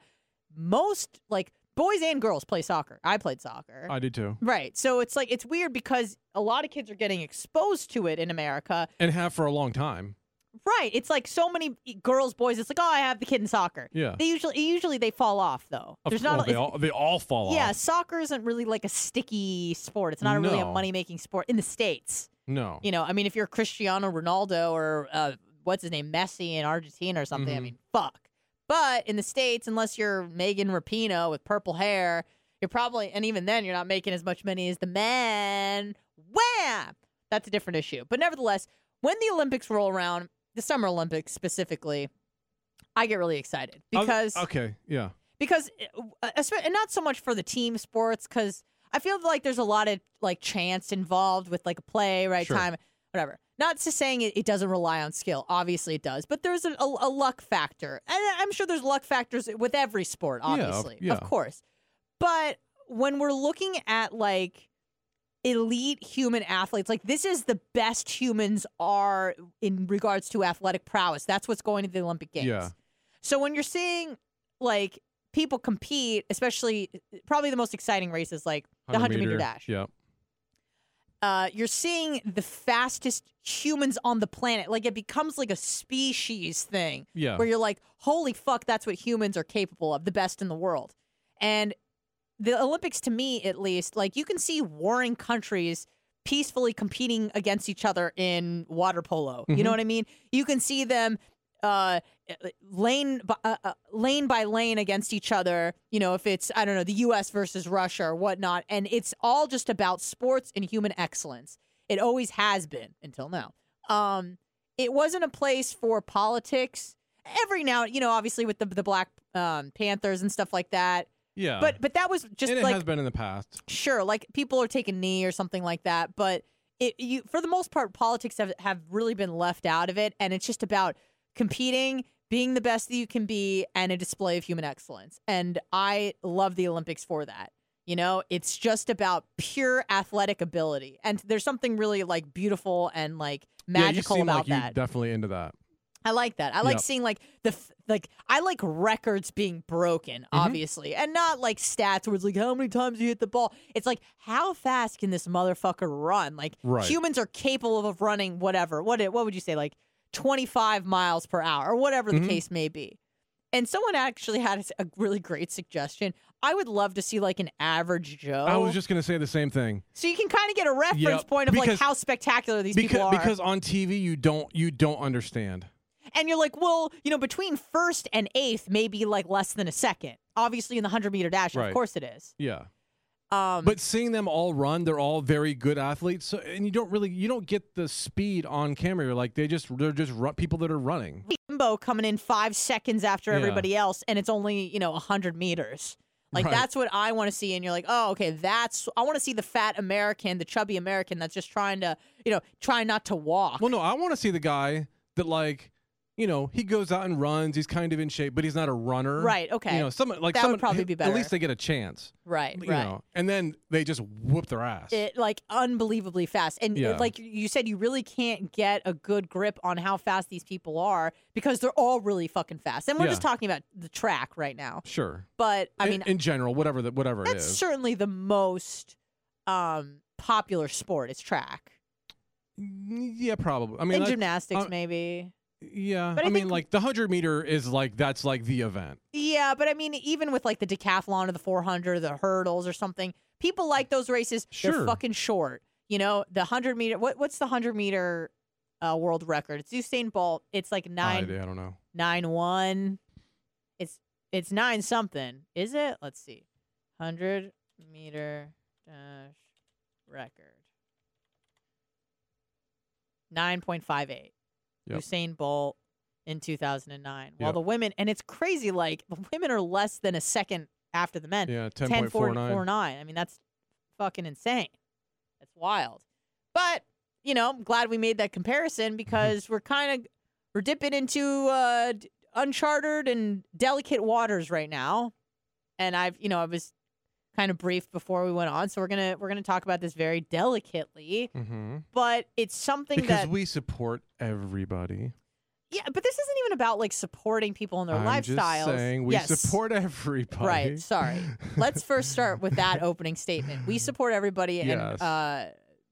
most like boys and girls play soccer. I played soccer. I did too. Right. So it's like it's weird because a lot of kids are getting exposed to it in America. And have for a long time. Right. It's like so many girls, boys. It's like, oh, I have the kid in soccer. Yeah. They usually usually they fall off though. Of There's not a- they all they all fall yeah, off. Yeah. Soccer isn't really like a sticky sport. It's not really a money making sport in the states. No. You know, I mean, if you're Cristiano Ronaldo or uh, what's his name, Messi in Argentina or something, I Mhm. mean, fuck. But in the states, unless you're Megan Rapinoe with purple hair, you're probably, and even then, you're not making as much money as the men. Wham! That's a different issue. But nevertheless, when the Olympics roll around, the Summer Olympics specifically, I get really excited because okay, yeah. because uh, and not so much for the team sports because I feel like there's a lot of like chance involved with like a play, right Sure. time, whatever. Not to saying it, it doesn't rely on skill. Obviously, it does, but there's a, a, a luck factor, and I'm sure there's luck factors with every sport. Obviously, yeah. of course. But when we're looking at like elite human athletes, like this is the best humans are in regards to athletic prowess. That's what's going to the Olympic Games. Yeah. So when you're seeing like people compete, especially uh, probably the most exciting races like the 100 meter dash, Yeah. Uh, you're seeing the fastest humans on the planet. Like it becomes like a species thing Yeah. where you're like, holy fuck, that's what humans are capable of, the best in the world. And the Olympics, to me at least, like you can see warring countries peacefully competing against each other in water polo. You know what I mean? You can see them uh, lane by, uh, uh, lane by lane against each other. You know, if it's I don't know the U.S. versus Russia or whatnot, and it's all just about sports and human excellence. It always has been until now. Um, it wasn't a place for politics. Every now, you know, obviously with the the Black um, Panthers and stuff like that. Yeah. But but that was just and it like has been in the past. sure, like people are taking knee or something like that, but it you for the most part politics have have really been left out of it and it's just about competing, being the best that you can be and a display of human excellence. And I love the Olympics for that. You know, it's just about pure athletic ability. And there's something really like beautiful and like magical yeah, you seem about like that. definitely into that. I like that. I like Yep. seeing like the f- like I like records being broken, Mm-hmm. obviously, and not like stats where it's like how many times you hit the ball. It's like how fast can this motherfucker run? Like Right. humans are capable of running whatever. What it- what would you say like 25 miles per hour or whatever the Mhm. case may be. And someone actually had a really great suggestion. I would love to see like an average Joe. I was just gonna say the same thing. so you can kind of get a reference Yep, point of like how spectacular these people Because are. because on TV you don't you don't understand. And you're like, well, you know, between first and eighth, maybe like less than a second. Obviously, in the hundred meter dash, of course it is. Yeah. Um, But seeing them all run, they're all very good athletes. So, and you don't really you don't get the speed on camera. You're like they just they're just people that are running. Jimbo coming in five seconds after Yeah. everybody else, and it's only you know hundred meters. Like Right. that's what I want to see, and you're like, oh, okay, that's I want to see the fat American, the chubby American that's just trying to, you know, trying not to walk. Well, no, I want to see the guy that like you know he goes out and runs. He's kind of in shape, but he's not a runner. Right, okay. You know, someone like That would someone probably be better. At least they get a chance. right, You right. know, and then they just whoop their ass. it like unbelievably fast and Yeah. like you said you really can't get a good grip on how fast these people are because they're all really fucking fast and we're just talking about the track right now sure. but i In- mean in, general, whatever that whatever it that's is. certainly the most um popular sport is track Mm, Yeah, probably. I mean, and like, gymnastics uh, maybe yeah. But I I, mean, like the hundred meter is like that's like the event. yeah but i mean even with like the decathlon or the 400 or the hurdles or something people like those races Sure. they're fucking short you know the 100 meter what, what's the 100 meter uh, world record it's usain bolt it's like nine I, I don't know. nine one. It's it's nine something, is it? Let's see. Hundred meter dash record. Nine point five eight. Yep. Usain Bolt in two thousand and nine. While Yep. the women and it's crazy, like the women are less than a second after the men. Yeah, ten Ten point four four four nine. nine. I mean, that's fucking insane. That's wild. But you know, I'm glad we made that comparison because we're kind of we're dipping into uh, uncharted and delicate waters right now. And I've, you know, I was kind of briefed before we went on, so we're gonna we're gonna talk about this very delicately. Mm-hmm. But it's something that Because that we support everybody. yeah, but this isn't even about like supporting people in their I'm lifestyles. just saying we yes. support everybody. Right. Sorry. Let's first start with that opening statement. We support everybody and uh,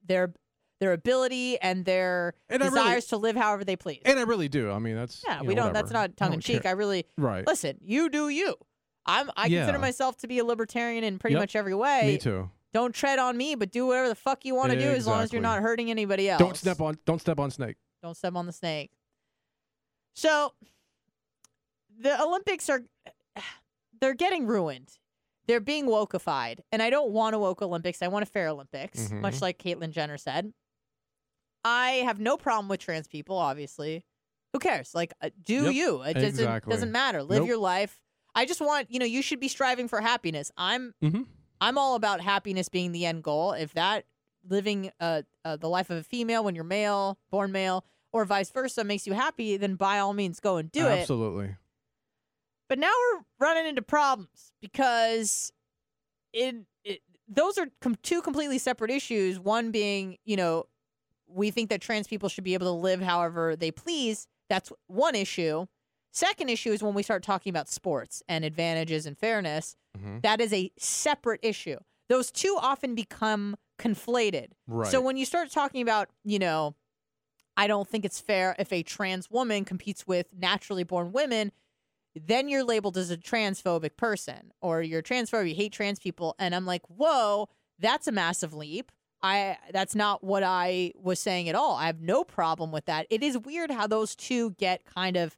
their their ability and their And I really- desires to live however they please. And I really do. I mean, that's yeah, we know, don't. That's not tongue in cheek. I really Right. listen. You do you. I'm. I consider myself to be a libertarian in pretty Yep. much every way. Me too. Don't tread on me, but do whatever the fuck you want to do as long as you're not hurting anybody else. Don't step on. Don't step on snake. Don't step on the snake. So the Olympics are they're getting ruined. They're being wokeified. And I don't want a woke Olympics. I want a fair Olympics, Mhm. much like Caitlyn Jenner said. I have no problem with trans people, obviously. Who cares? Like, uh, do Yep, you? It doesn't exactly. doesn't matter. Live Nope. your life. I just want, you know, you should be striving for happiness. I'm Mhm. I'm all about happiness being the end goal. If that living uh, uh the life of a female when you're male, born male, or vice versa makes you happy, then by all means go and do it. Absolutely. But now we're running into problems because it, it those are com- two completely separate issues. One being, you know, we think that trans people should be able to live however they please. That's one issue. Second issue is when we start talking about sports and advantages and fairness. Mhm. That is a separate issue. Those two often become conflated. Right. So when you start talking about, you know, I don't think it's fair if a trans woman competes with naturally born women, then you're labeled as a transphobic person or you're transphobic, you hate trans people. And I'm like, whoa, that's a massive leap. I that's not what I was saying at all. I have no problem with that. It is weird how those two get kind of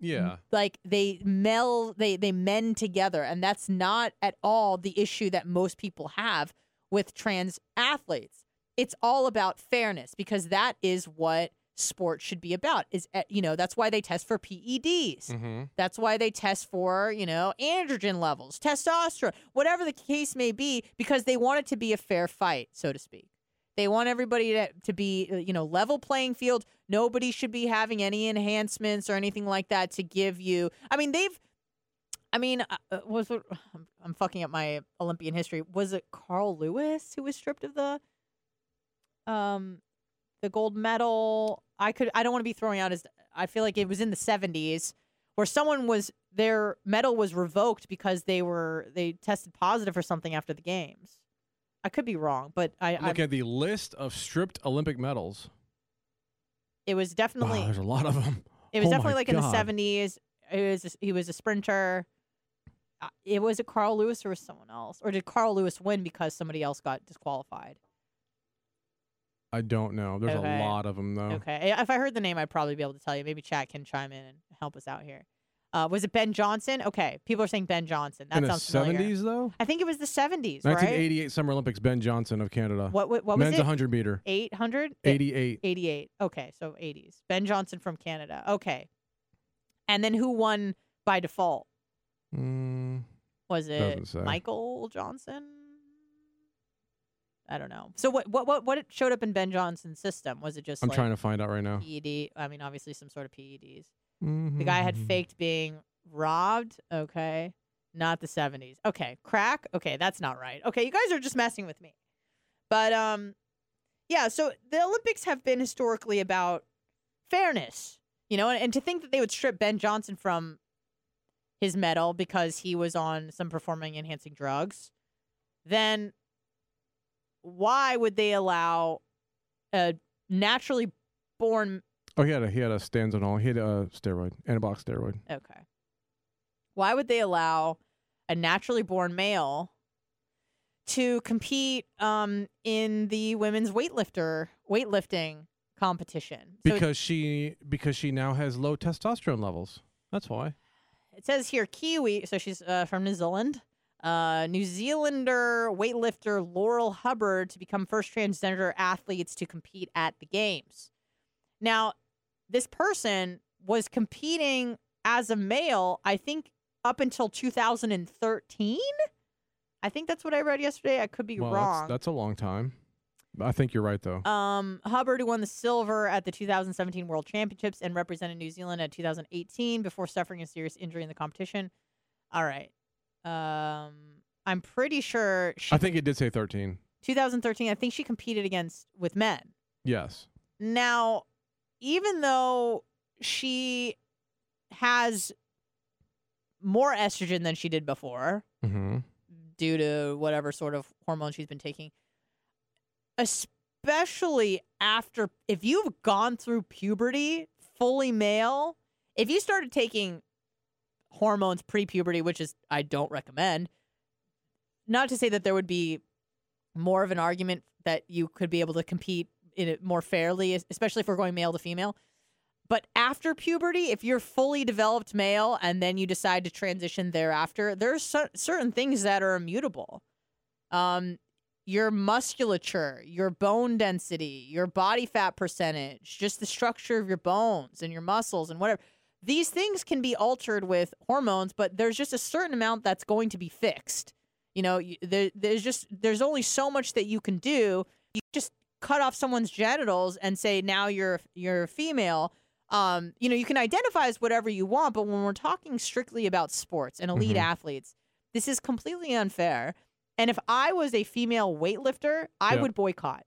yeah. like they meld they they mend together and that's not at all the issue that most people have with trans athletes it's all about fairness because that is what sport should be about is uh, you know that's why they test for PEDs Mm-hmm. that's why they test for you know androgen levels testosterone whatever the case may be because they want it to be a fair fight so to speak they want everybody to, to be, uh, you know, level playing field. Nobody should be having any enhancements or anything like that to give you. I mean, they've. I mean, uh, uh, was it, I'm, I'm fucking up my Olympian history. Was it Carl Lewis who was stripped of the, um, the gold medal? I could. I don't want to be throwing out his. I feel like it was in the 70s where someone was their medal was revoked because they were they tested positive for something after the games. I could be wrong, but I, Look at the list of stripped Olympic medals. it was definitely there's a lot of them. it was Oh definitely like in the seventies. It was a- he was a sprinter. Uh, It was a Carl Lewis or was someone else, or did Carl Lewis win because somebody else got disqualified? I don't know. There's Okay. a lot of them though. Okay, if I heard the name, I'd probably be able to tell you. Maybe chat can chime in and help us out here. Uh, was it Ben Johnson? Okay, people are saying Ben Johnson. That In the sounds familiar. 70s though? I think it was the seventies, right? 1988 Summer Olympics, Ben Johnson of Canada. What what, what was Men's it? 100 meter. 800? 88. 88. Okay, so 80s. Ben Johnson from Canada. Okay. And then who won by default? Mm, Was it Michael Johnson? I don't know. So what what what what showed up in Ben Johnson's system? Was it just I'm like trying to find out right now. PED? I mean, obviously some sort of PEDs. Mm-hmm. The guy had faked being robbed. Okay. Not the 70s. Okay. Crack. Okay, that's not right. Okay, you guys are just messing with me. But um yeah, so the Olympics have been historically about fairness. You know, and, and to think that they would strip Ben Johnson from his medal because he was on some performing enhancing drugs, then why would they allow a naturally born Oh, he had a he had a stanozolol. He had a steroid, anabolic steroid. Okay. Why would they allow a naturally born male to compete um, in the women's weightlifter weightlifting competition? So Because she because she now has low testosterone levels. That's why. it says here Kiwi, so she's uh, from New Zealand. Uh, New Zealander weightlifter Laurel Hubbard to become first transgender athletes to compete at the games. Now, this person was competing as a male, I think, up until 2013. I think that's what I read yesterday. I could be well, wrong. That's, that's a long time. I think you're right though. Um, Hubbard, who won the silver at the 2017 World Championships and represented New Zealand at 2018 before suffering a serious injury in the competition. All right. Um, I'm pretty sure she, I think it did say 13. 2013. I think she competed against with men. Yes. Now, even though she has more estrogen than she did before, Mm-hmm. due to whatever sort of hormone she's been taking. Especially after, if you've gone through puberty, fully male, if you started taking hormones pre puberty, which is, I don't recommend, not to say that there would be more of an argument that you could be able to compete in it more fairly, especially if we're going male to female. But after puberty, if you're fully developed male and then you decide to transition thereafter, there's cer- certain things that are immutable. Um, your musculature, your bone density, your body fat percentage, just the structure of your bones and your muscles and whatever. these things can be altered with hormones, but there's just a certain amount that's going to be fixed. You know, there, there's just there's only so much that you can do. You just cut off someone's genitals and say now you're you're female. Um, you know, you can identify as whatever you want, but when we're talking strictly about sports and elite Mhm. athletes, this is completely unfair. And if I was a female weightlifter, I Yeah. would boycott.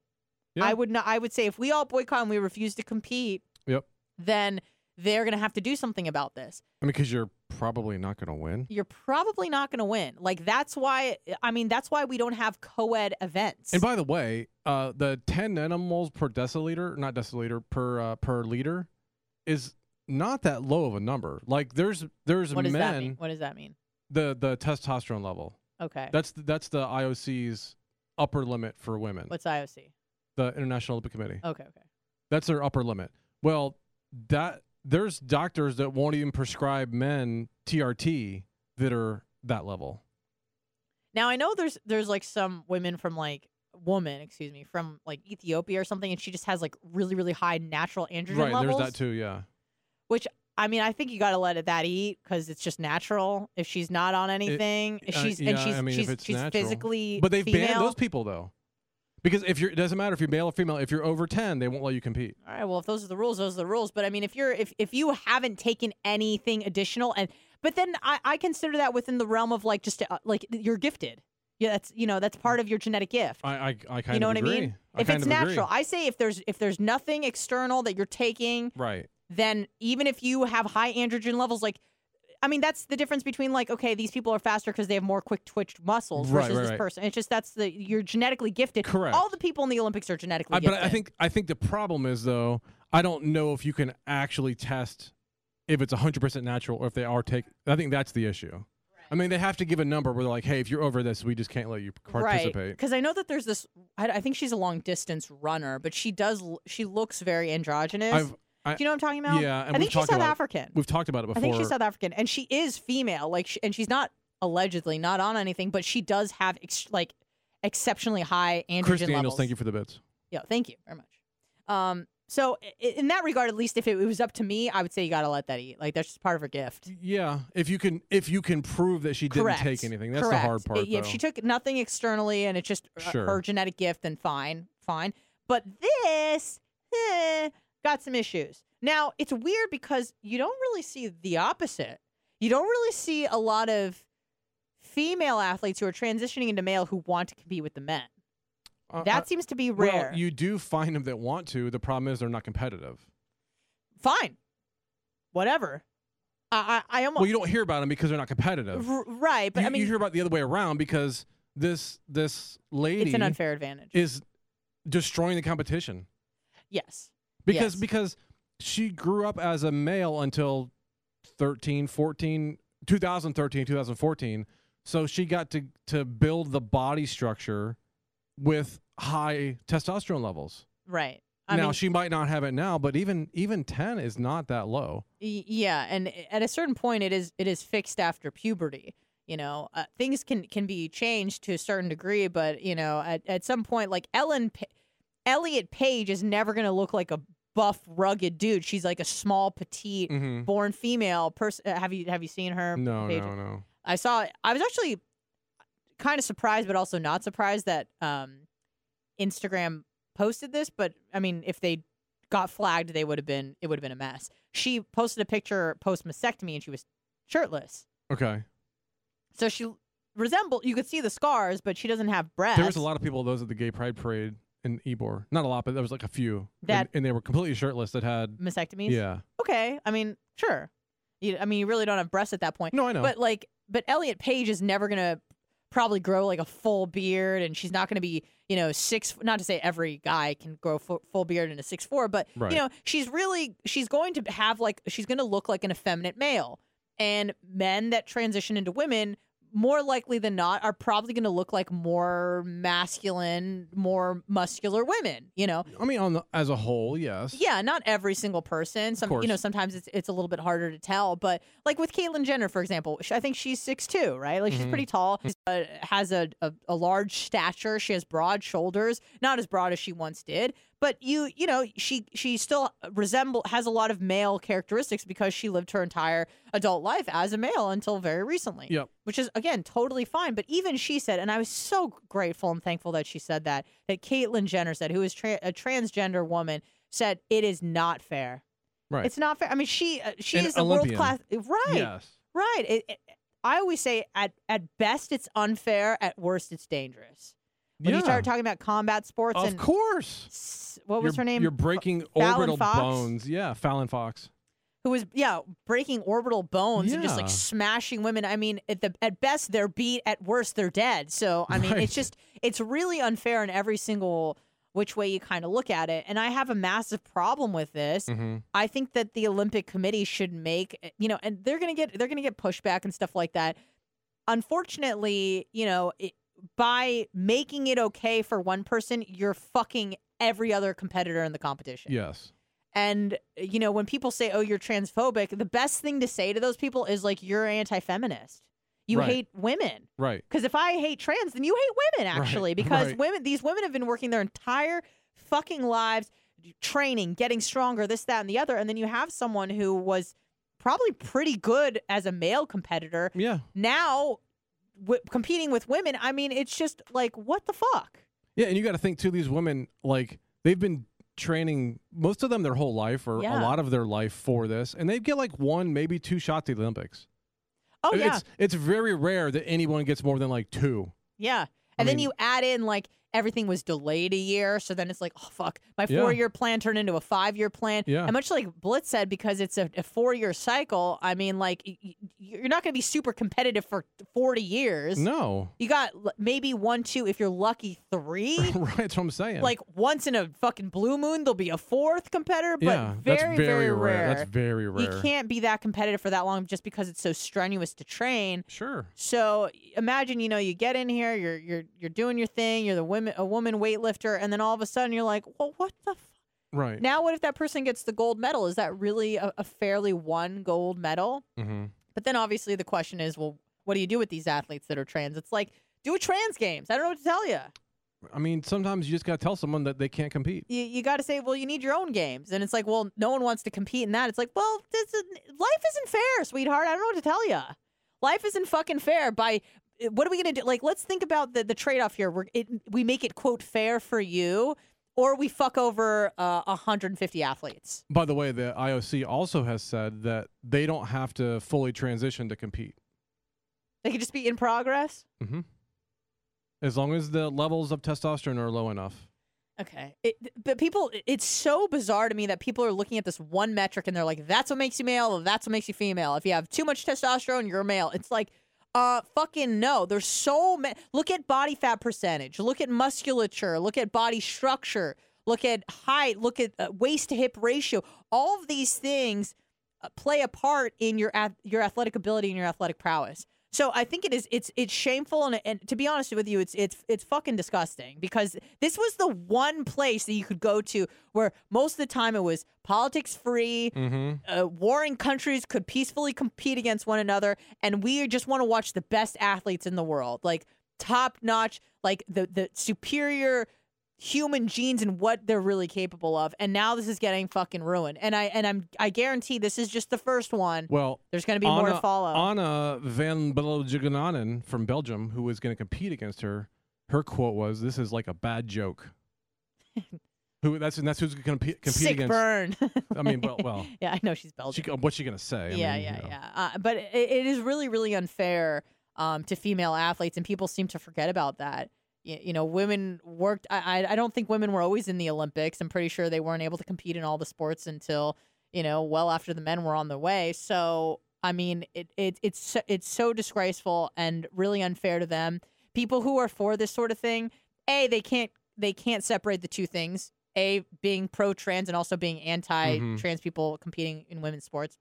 Yeah. I would not. I would say if we all boycott and we refuse to compete, Yep. then they're going to have to do something about this. I mean, because you're probably not going to win. You're probably not going to win. Like that's why. I mean, that's why we don't have co-ed events. And by the way, uh, the 10 nanomoles per deciliter, not deciliter per uh, per liter, is not that low of a number. Like there's there's what does that mean? men What does that mean? the the testosterone level. Okay. That's the, that's the IOC's upper limit for women. What's IOC? the International Olympic Committee. Okay. Okay. That's their upper limit. Well, that there's doctors that won't even prescribe men TRT that are that level. Now I know there's there's like some women from like woman, excuse me, from like Ethiopia or something, and she just has like really really high natural androgen right, levels. there's that too, yeah. Which I mean, I think you got to let it that eat because it's just natural. If she's not on anything, if uh, she's yeah, and she's I mean, she's, she's natural. physically But they've female. banned those people though. Because if you're it doesn't matter if you're male or female, if you're over 10, they won't let you compete. All right, well, if those are the rules, those are the rules. But I mean, if you're if if you haven't taken anything additional, and but then I, I consider that within the realm of like just uh, like you're gifted. Yeah, that's you know that's part of your genetic gift. I I, I kind you know of what agree. I mean? I if it's of agree. natural, I say if there's if there's nothing external that you're taking, Right. then even if you have high androgen levels, like. I mean, that's the difference between like, okay, these people are faster because they have more quick twitched muscles versus right, this right. person. It's just that's the you're genetically gifted. Correct. All the people in the Olympics are genetically I, but. I think I think the problem is though I don't know if you can actually test if it's 100% natural or if they are take I think that's the issue. I mean they have to give a number where they're like hey if you're over this we just can't let you participate. Right. Because I know that there's this. I, I think she's a long distance runner, but she does. She looks very androgynous. I've I, Do you know what I'm talking about? yeah, I think she's South about- African. we've talked about it before. I think she's South African, and she is female. Like, sh and she's not allegedly not on anything, but she does have ex- like exceptionally high androgen Chris Daniels, levels. thank you for the bits. Yeah, thank you very much. Um, so in that regard, at least if it was up to me, I would say you got to let that eat. Like that's just part of her gift. Yeah, if you can if you can prove that she didn't take anything, that's Correct. the hard part. I- If she took nothing externally and it's just uh, Sure. her genetic gift, then fine, fine. But this eh, got some issues. Now it's weird because you don't really see the opposite. You don't really see a lot of female athletes who are transitioning into male who want to compete with the men. Uh, That seems to be well, rare. you do find them that want to. The problem is they're not competitive. fine, whatever. I I, I almost Well, you don't hear about them because they're not competitive. R- right, but you, I mean you hear about the other way around because this this lady it's an unfair advantage. is destroying the competition yes. Because Yes. because she grew up as a male until 13 14 2013 2014 so she got to to build the body structure with high testosterone levels Right. I now mean, she might not have it now but even even 10 is not that low yeah and at a certain point it is it is fixed after puberty you know uh, things can can be changed to a certain degree but you know at, at some point like ellen Pa- elliot page is never going to look like a buff rugged dude. She's like a small petite mm-hmm. born female person have you have you seen her no page? no no. I saw i was actually kind of surprised but also not surprised that um instagram posted this but i mean if they got flagged they would have been it would have been a mess. She posted a picture post mastectomy and she was shirtless. Okay. So she resembled you could see the scars but she doesn't have breasts there was a lot of people those at the gay pride parade in Ybor. Not a lot, but there was like a few. That- and, and they were completely shirtless that had mastectomies Yeah. okay i mean sure you, i mean you really don't have breasts at that point No, I know. But like, but Elliot Page is never gonna probably grow like a full beard, and she's not gonna be, you know, six. Not to say every guy can grow fu- full beard in a six four, but Right. you know, she's really she's going to have like she's gonna look like an effeminate male, and men that transition into women. More likely than not, are probably going to look like more masculine, more muscular women. You know, I mean, on the as a whole, yes. yeah, not every single person. Some, you know, sometimes it's it's a little bit harder to tell. But like with Caitlyn Jenner, for example, I think she's six two, right? Like she's Mhm. pretty tall, uh, has a, a a large stature. She has broad shoulders, not as broad as she once did, but you you know she she still resemble has a lot of male characteristics because she lived her entire adult life as a male until very recently. Yep. Which is again totally fine. But even she said, and I was so grateful and thankful that she said that. That Caitlyn Jenner said, who is tra- a transgender woman, said it is not fair. Right. It's not fair. I mean, she uh, she An is a world class. Right. Yes. Right. It, it, I always say at at best it's unfair, at worst it's dangerous. When you Yeah. start talking about combat sports Of and course. s- what was you're, her name? You're breaking Fallon orbital Fox? bones. Yeah, Fallon Fox. who was yeah breaking orbital bones and just like smashing women. I mean, at the at best they're beat, at worst they're dead. So I mean, Right. it's just it's really unfair in every single which way you kind of look at it. And I have a massive problem with this. Mm-hmm. I think that the Olympic Committee should make you know, and they're gonna get they're gonna get pushback and stuff like that. Unfortunately, you know, it, by making it okay for one person, you're fucking every other competitor in the competition. Yes. And you know, when people say, "Oh, you're transphobic," the best thing to say to those people is like, "You're anti-feminist. You Right. hate women." Right. Because if I hate trans, then you hate women, Right, actually. Because right. women, these women have been working their entire fucking lives, training, getting stronger, this, that, and the other. And then you have someone who was probably pretty good as a male competitor. Yeah. Now, w- competing with women, I mean, it's just like, what the fuck? Yeah, and you got to think too. These women, like, they've been training most of them their whole life, or Yeah. a lot of their life for this, and they get like one, maybe two shots at the Olympics. Oh yeah, It's it's very rare that anyone gets more than like two. yeah. And then mean- you add in like everything was delayed a year, so then it's like, oh fuck, my four-year plan turned into a five-year plan. Yeah. And much like Blitz said, because it's a, a four-year cycle. I mean, like you're not going to be super competitive for 40 years. No, You got l- maybe one, two, if you're lucky, three. right? That's what I'm saying. like once in a fucking blue moon, there'll be a fourth competitor, but yeah, very, that's very, rare. That's very rare. You can't be that competitive for that long just because it's so strenuous to train. Sure. So imagine, you know, you get in here, you're you're you're doing your thing, you're the women a woman weightlifter, and then all of a sudden you're like, well, what the. F-? Right. Now, what if that person gets the gold medal? Is that really a, a fairly won gold medal? mm-hmm. But then obviously the question is, well, what do you do with these athletes that are trans? It's like do a trans games. I don't know what to tell you. I mean, sometimes you just got to tell someone that they can't compete. You, you got to say, well, you need your own games, and it's like, well, no one wants to compete in that. It's like, well, this is, life isn't fair, sweetheart. I don't know what to tell you. Life isn't fucking fair. By what are we gonna do? Like, let's think about the the trade off here. We're it, we make it quote fair for you, or we fuck over uh, 150 athletes. By the way, the IOC also has said that they don't have to fully transition to compete. They could just be in progress. Mm-hmm. As long as the levels of testosterone are low enough. Okay. It, but people, it's so bizarre to me that people are looking at this one metric and they're like, that's what makes you male, that's what makes you female. If you have too much testosterone, you're a male. It's like, uh, fucking no. There's so many. Look at body fat percentage. Look at musculature. Look at body structure. Look at height. Look at uh, waist to hip ratio. All of these things uh, play a part in your ath- your athletic ability and your athletic prowess. So I think it is it's it's shameful and, and to be honest with you, it's it's it's fucking disgusting because this was the one place that you could go to where most of the time it was politics free, Mm-hmm. uh, warring countries could peacefully compete against one another, and we just want to watch the best athletes in the world, like top notch, like the the superior human genes and what they're really capable of. And now this is getting fucking ruined. And I and I'm I guarantee this is just the first one. Well, There's going to be more to follow. Anna van Bellegananen from Belgium, who was going to compete against her, her quote was, "This is like a bad joke." who that's and that's who's going to compete, compete Sick against. burn. I mean, well, well, yeah, I know she's Belgian. she, what's she going to say? I yeah, mean, yeah, you know. yeah. Uh, but it, it is really, really unfair um, to female athletes, and people seem to forget about that. You, know, women worked. I, I don't think women were always in the Olympics. I'm pretty sure they weren't able to compete in all the sports until you know well after the men were on the way. So I mean, it, it it's so- it's so disgraceful and really unfair to them. People who are for this sort of thing, a they can't they can't separate the two things. A being pro trans and also being anti trans mm-hmm. people competing in women's sports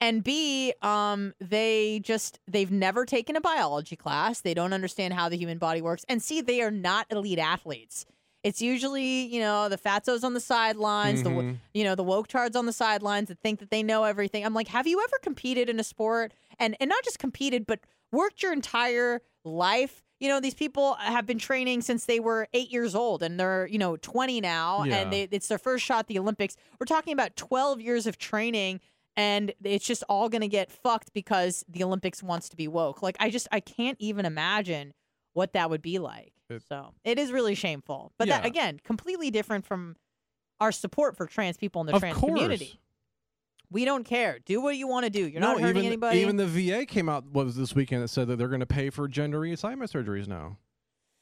and b um they just they've never taken a biology class they don't understand how the human body works and c they are not elite athletes it's usually you know the fatzos on the sidelines the Mhm. you know the woke tards on the sidelines that think that they know everything i'm like have you ever competed in a sport and and not just competed but worked your entire life you know, these people have been training since they were eight years old and they're, you know, 20 now Yeah. and they, it's their first shot at the Olympics. We're talking about 12 years of training and it's just all going to get fucked because the Olympics wants to be woke. Like, I just, I can't even imagine what that would be like. It- so it is really shameful. But that, again, completely different from our support for trans people in the of trans course. community. We don't care. Do what you want to do. You're no, not hurting even, anybody. Even the VA came out what was this weekend that said that they're going to pay for gender reassignment surgeries now.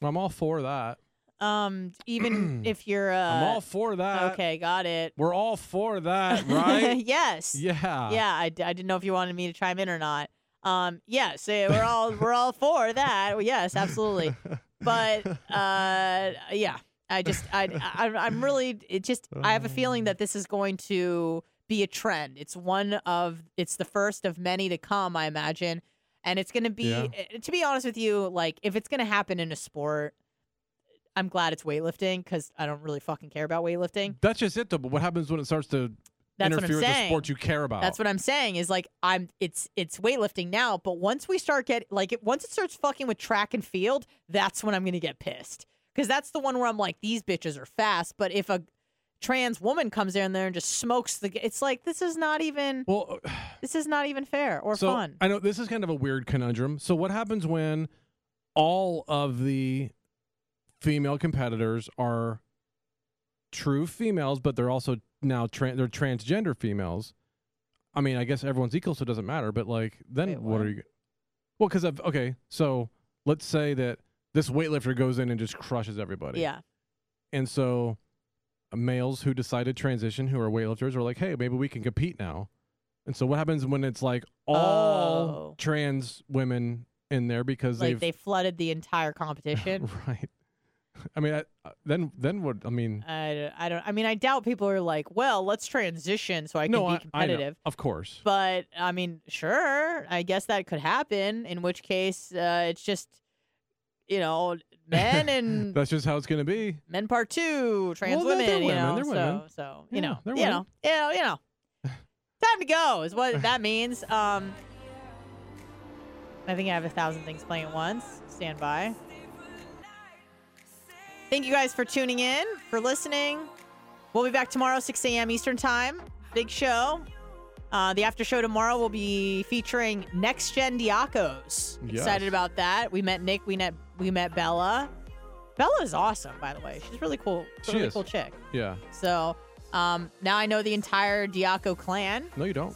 I'm all for that. Um, even if you're uh, I'm all for that. Okay, got it. We're all for that, right? yes. yeah. Yeah, I, d- I didn't know if you wanted me to chime in or not. Um, yes, we're all we're all for that. Well, yes, absolutely. But uh, yeah, I just I, I I'm really it just I have a feeling that this is going to be a trend. It's one of it's the first of many to come, I imagine, and it's going to be Yeah. eh, to be honest with you, like if it's going to happen in a sport. I'm glad it's weightlifting because I don't really fucking care about weightlifting. That's just it, though. But what happens when it starts to That's what I'm interfere with the saying. sport you care about? That's what I'm saying is like I'm it's it's weightlifting now, but once we start get like it, once it starts fucking with track and field, that's when I'm gonna get pissed because that's the one where I'm like these bitches are fast, but if a trans woman comes in there and just smokes the, it's like this is not even Well, uh, this is not even fair or so fun. I know this is kind of a weird conundrum. So what happens when all of the female competitors are true females, but they're also now tran they're transgender females? I mean, I guess everyone's equal, so it doesn't matter. But like, then Wait, what what? are you? Well, because of okay, so let's say that this weightlifter goes in and just crushes everybody. Yeah, And so uh, males who decide to transition who are weightlifters are like, hey, maybe we can compete now. And so what happens when it's like all Oh. trans women in there because like they flooded the entire competition. right. I mean, I, uh, then then what? I mean, I, I don't. I mean, I doubt people are like, well, let's transition so I can no, be I, I competitive. of course. But I mean, sure, I guess that could happen. In which case, uh, it's just, you know, men and That's just how it's gonna be. men part two, trans Well, women. you women, know, so women. so Yeah, you know, they're you women. know, you know, you know, time to go is what that means. Um, I think I have a thousand things playing at once. Stand by. Thank you guys for tuning in, for listening. We'll be back tomorrow, 6 a.m. Eastern Time. Big show. Uh, the after show tomorrow will be featuring Next Gen Diacos. Yes. Excited about that. We met Nick. We met we met Bella. Bella is awesome, by the way. She's really cool. She Really is. cool chick. Yeah. So um, now I know the entire Diaco clan. No, you don't.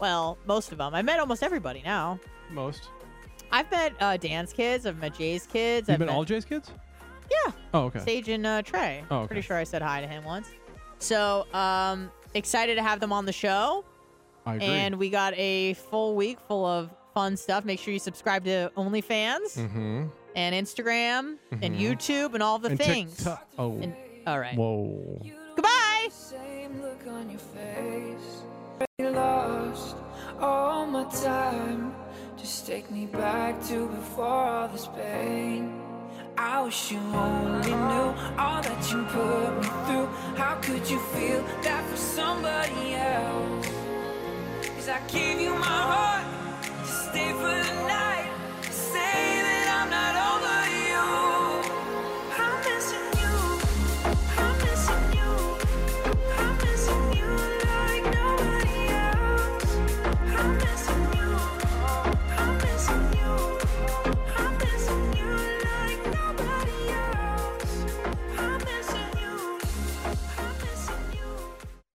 Well, most of them. I met almost everybody now. Most. I've met uh, Dan's kids. I've met Jay's kids. You've I've been met all Jay's kids? Yeah. Oh, okay. Sage and uh, Trey. Oh, okay. Pretty sure I said hi to him once. So um, excited to have them on the show. I agree. And we got a full week full of fun stuff. Make sure you subscribe to OnlyFans mm-hmm. and Instagram and Mhm. YouTube and all the and things. TikTok- Oh. And- all right. Whoa. Goodbye. Same look on your face. I lost all my time. Just take me back to before all this pain. I wish you only knew all that you put me through. How could you feel that for somebody else? Cause I gave you my heart to stay for the night.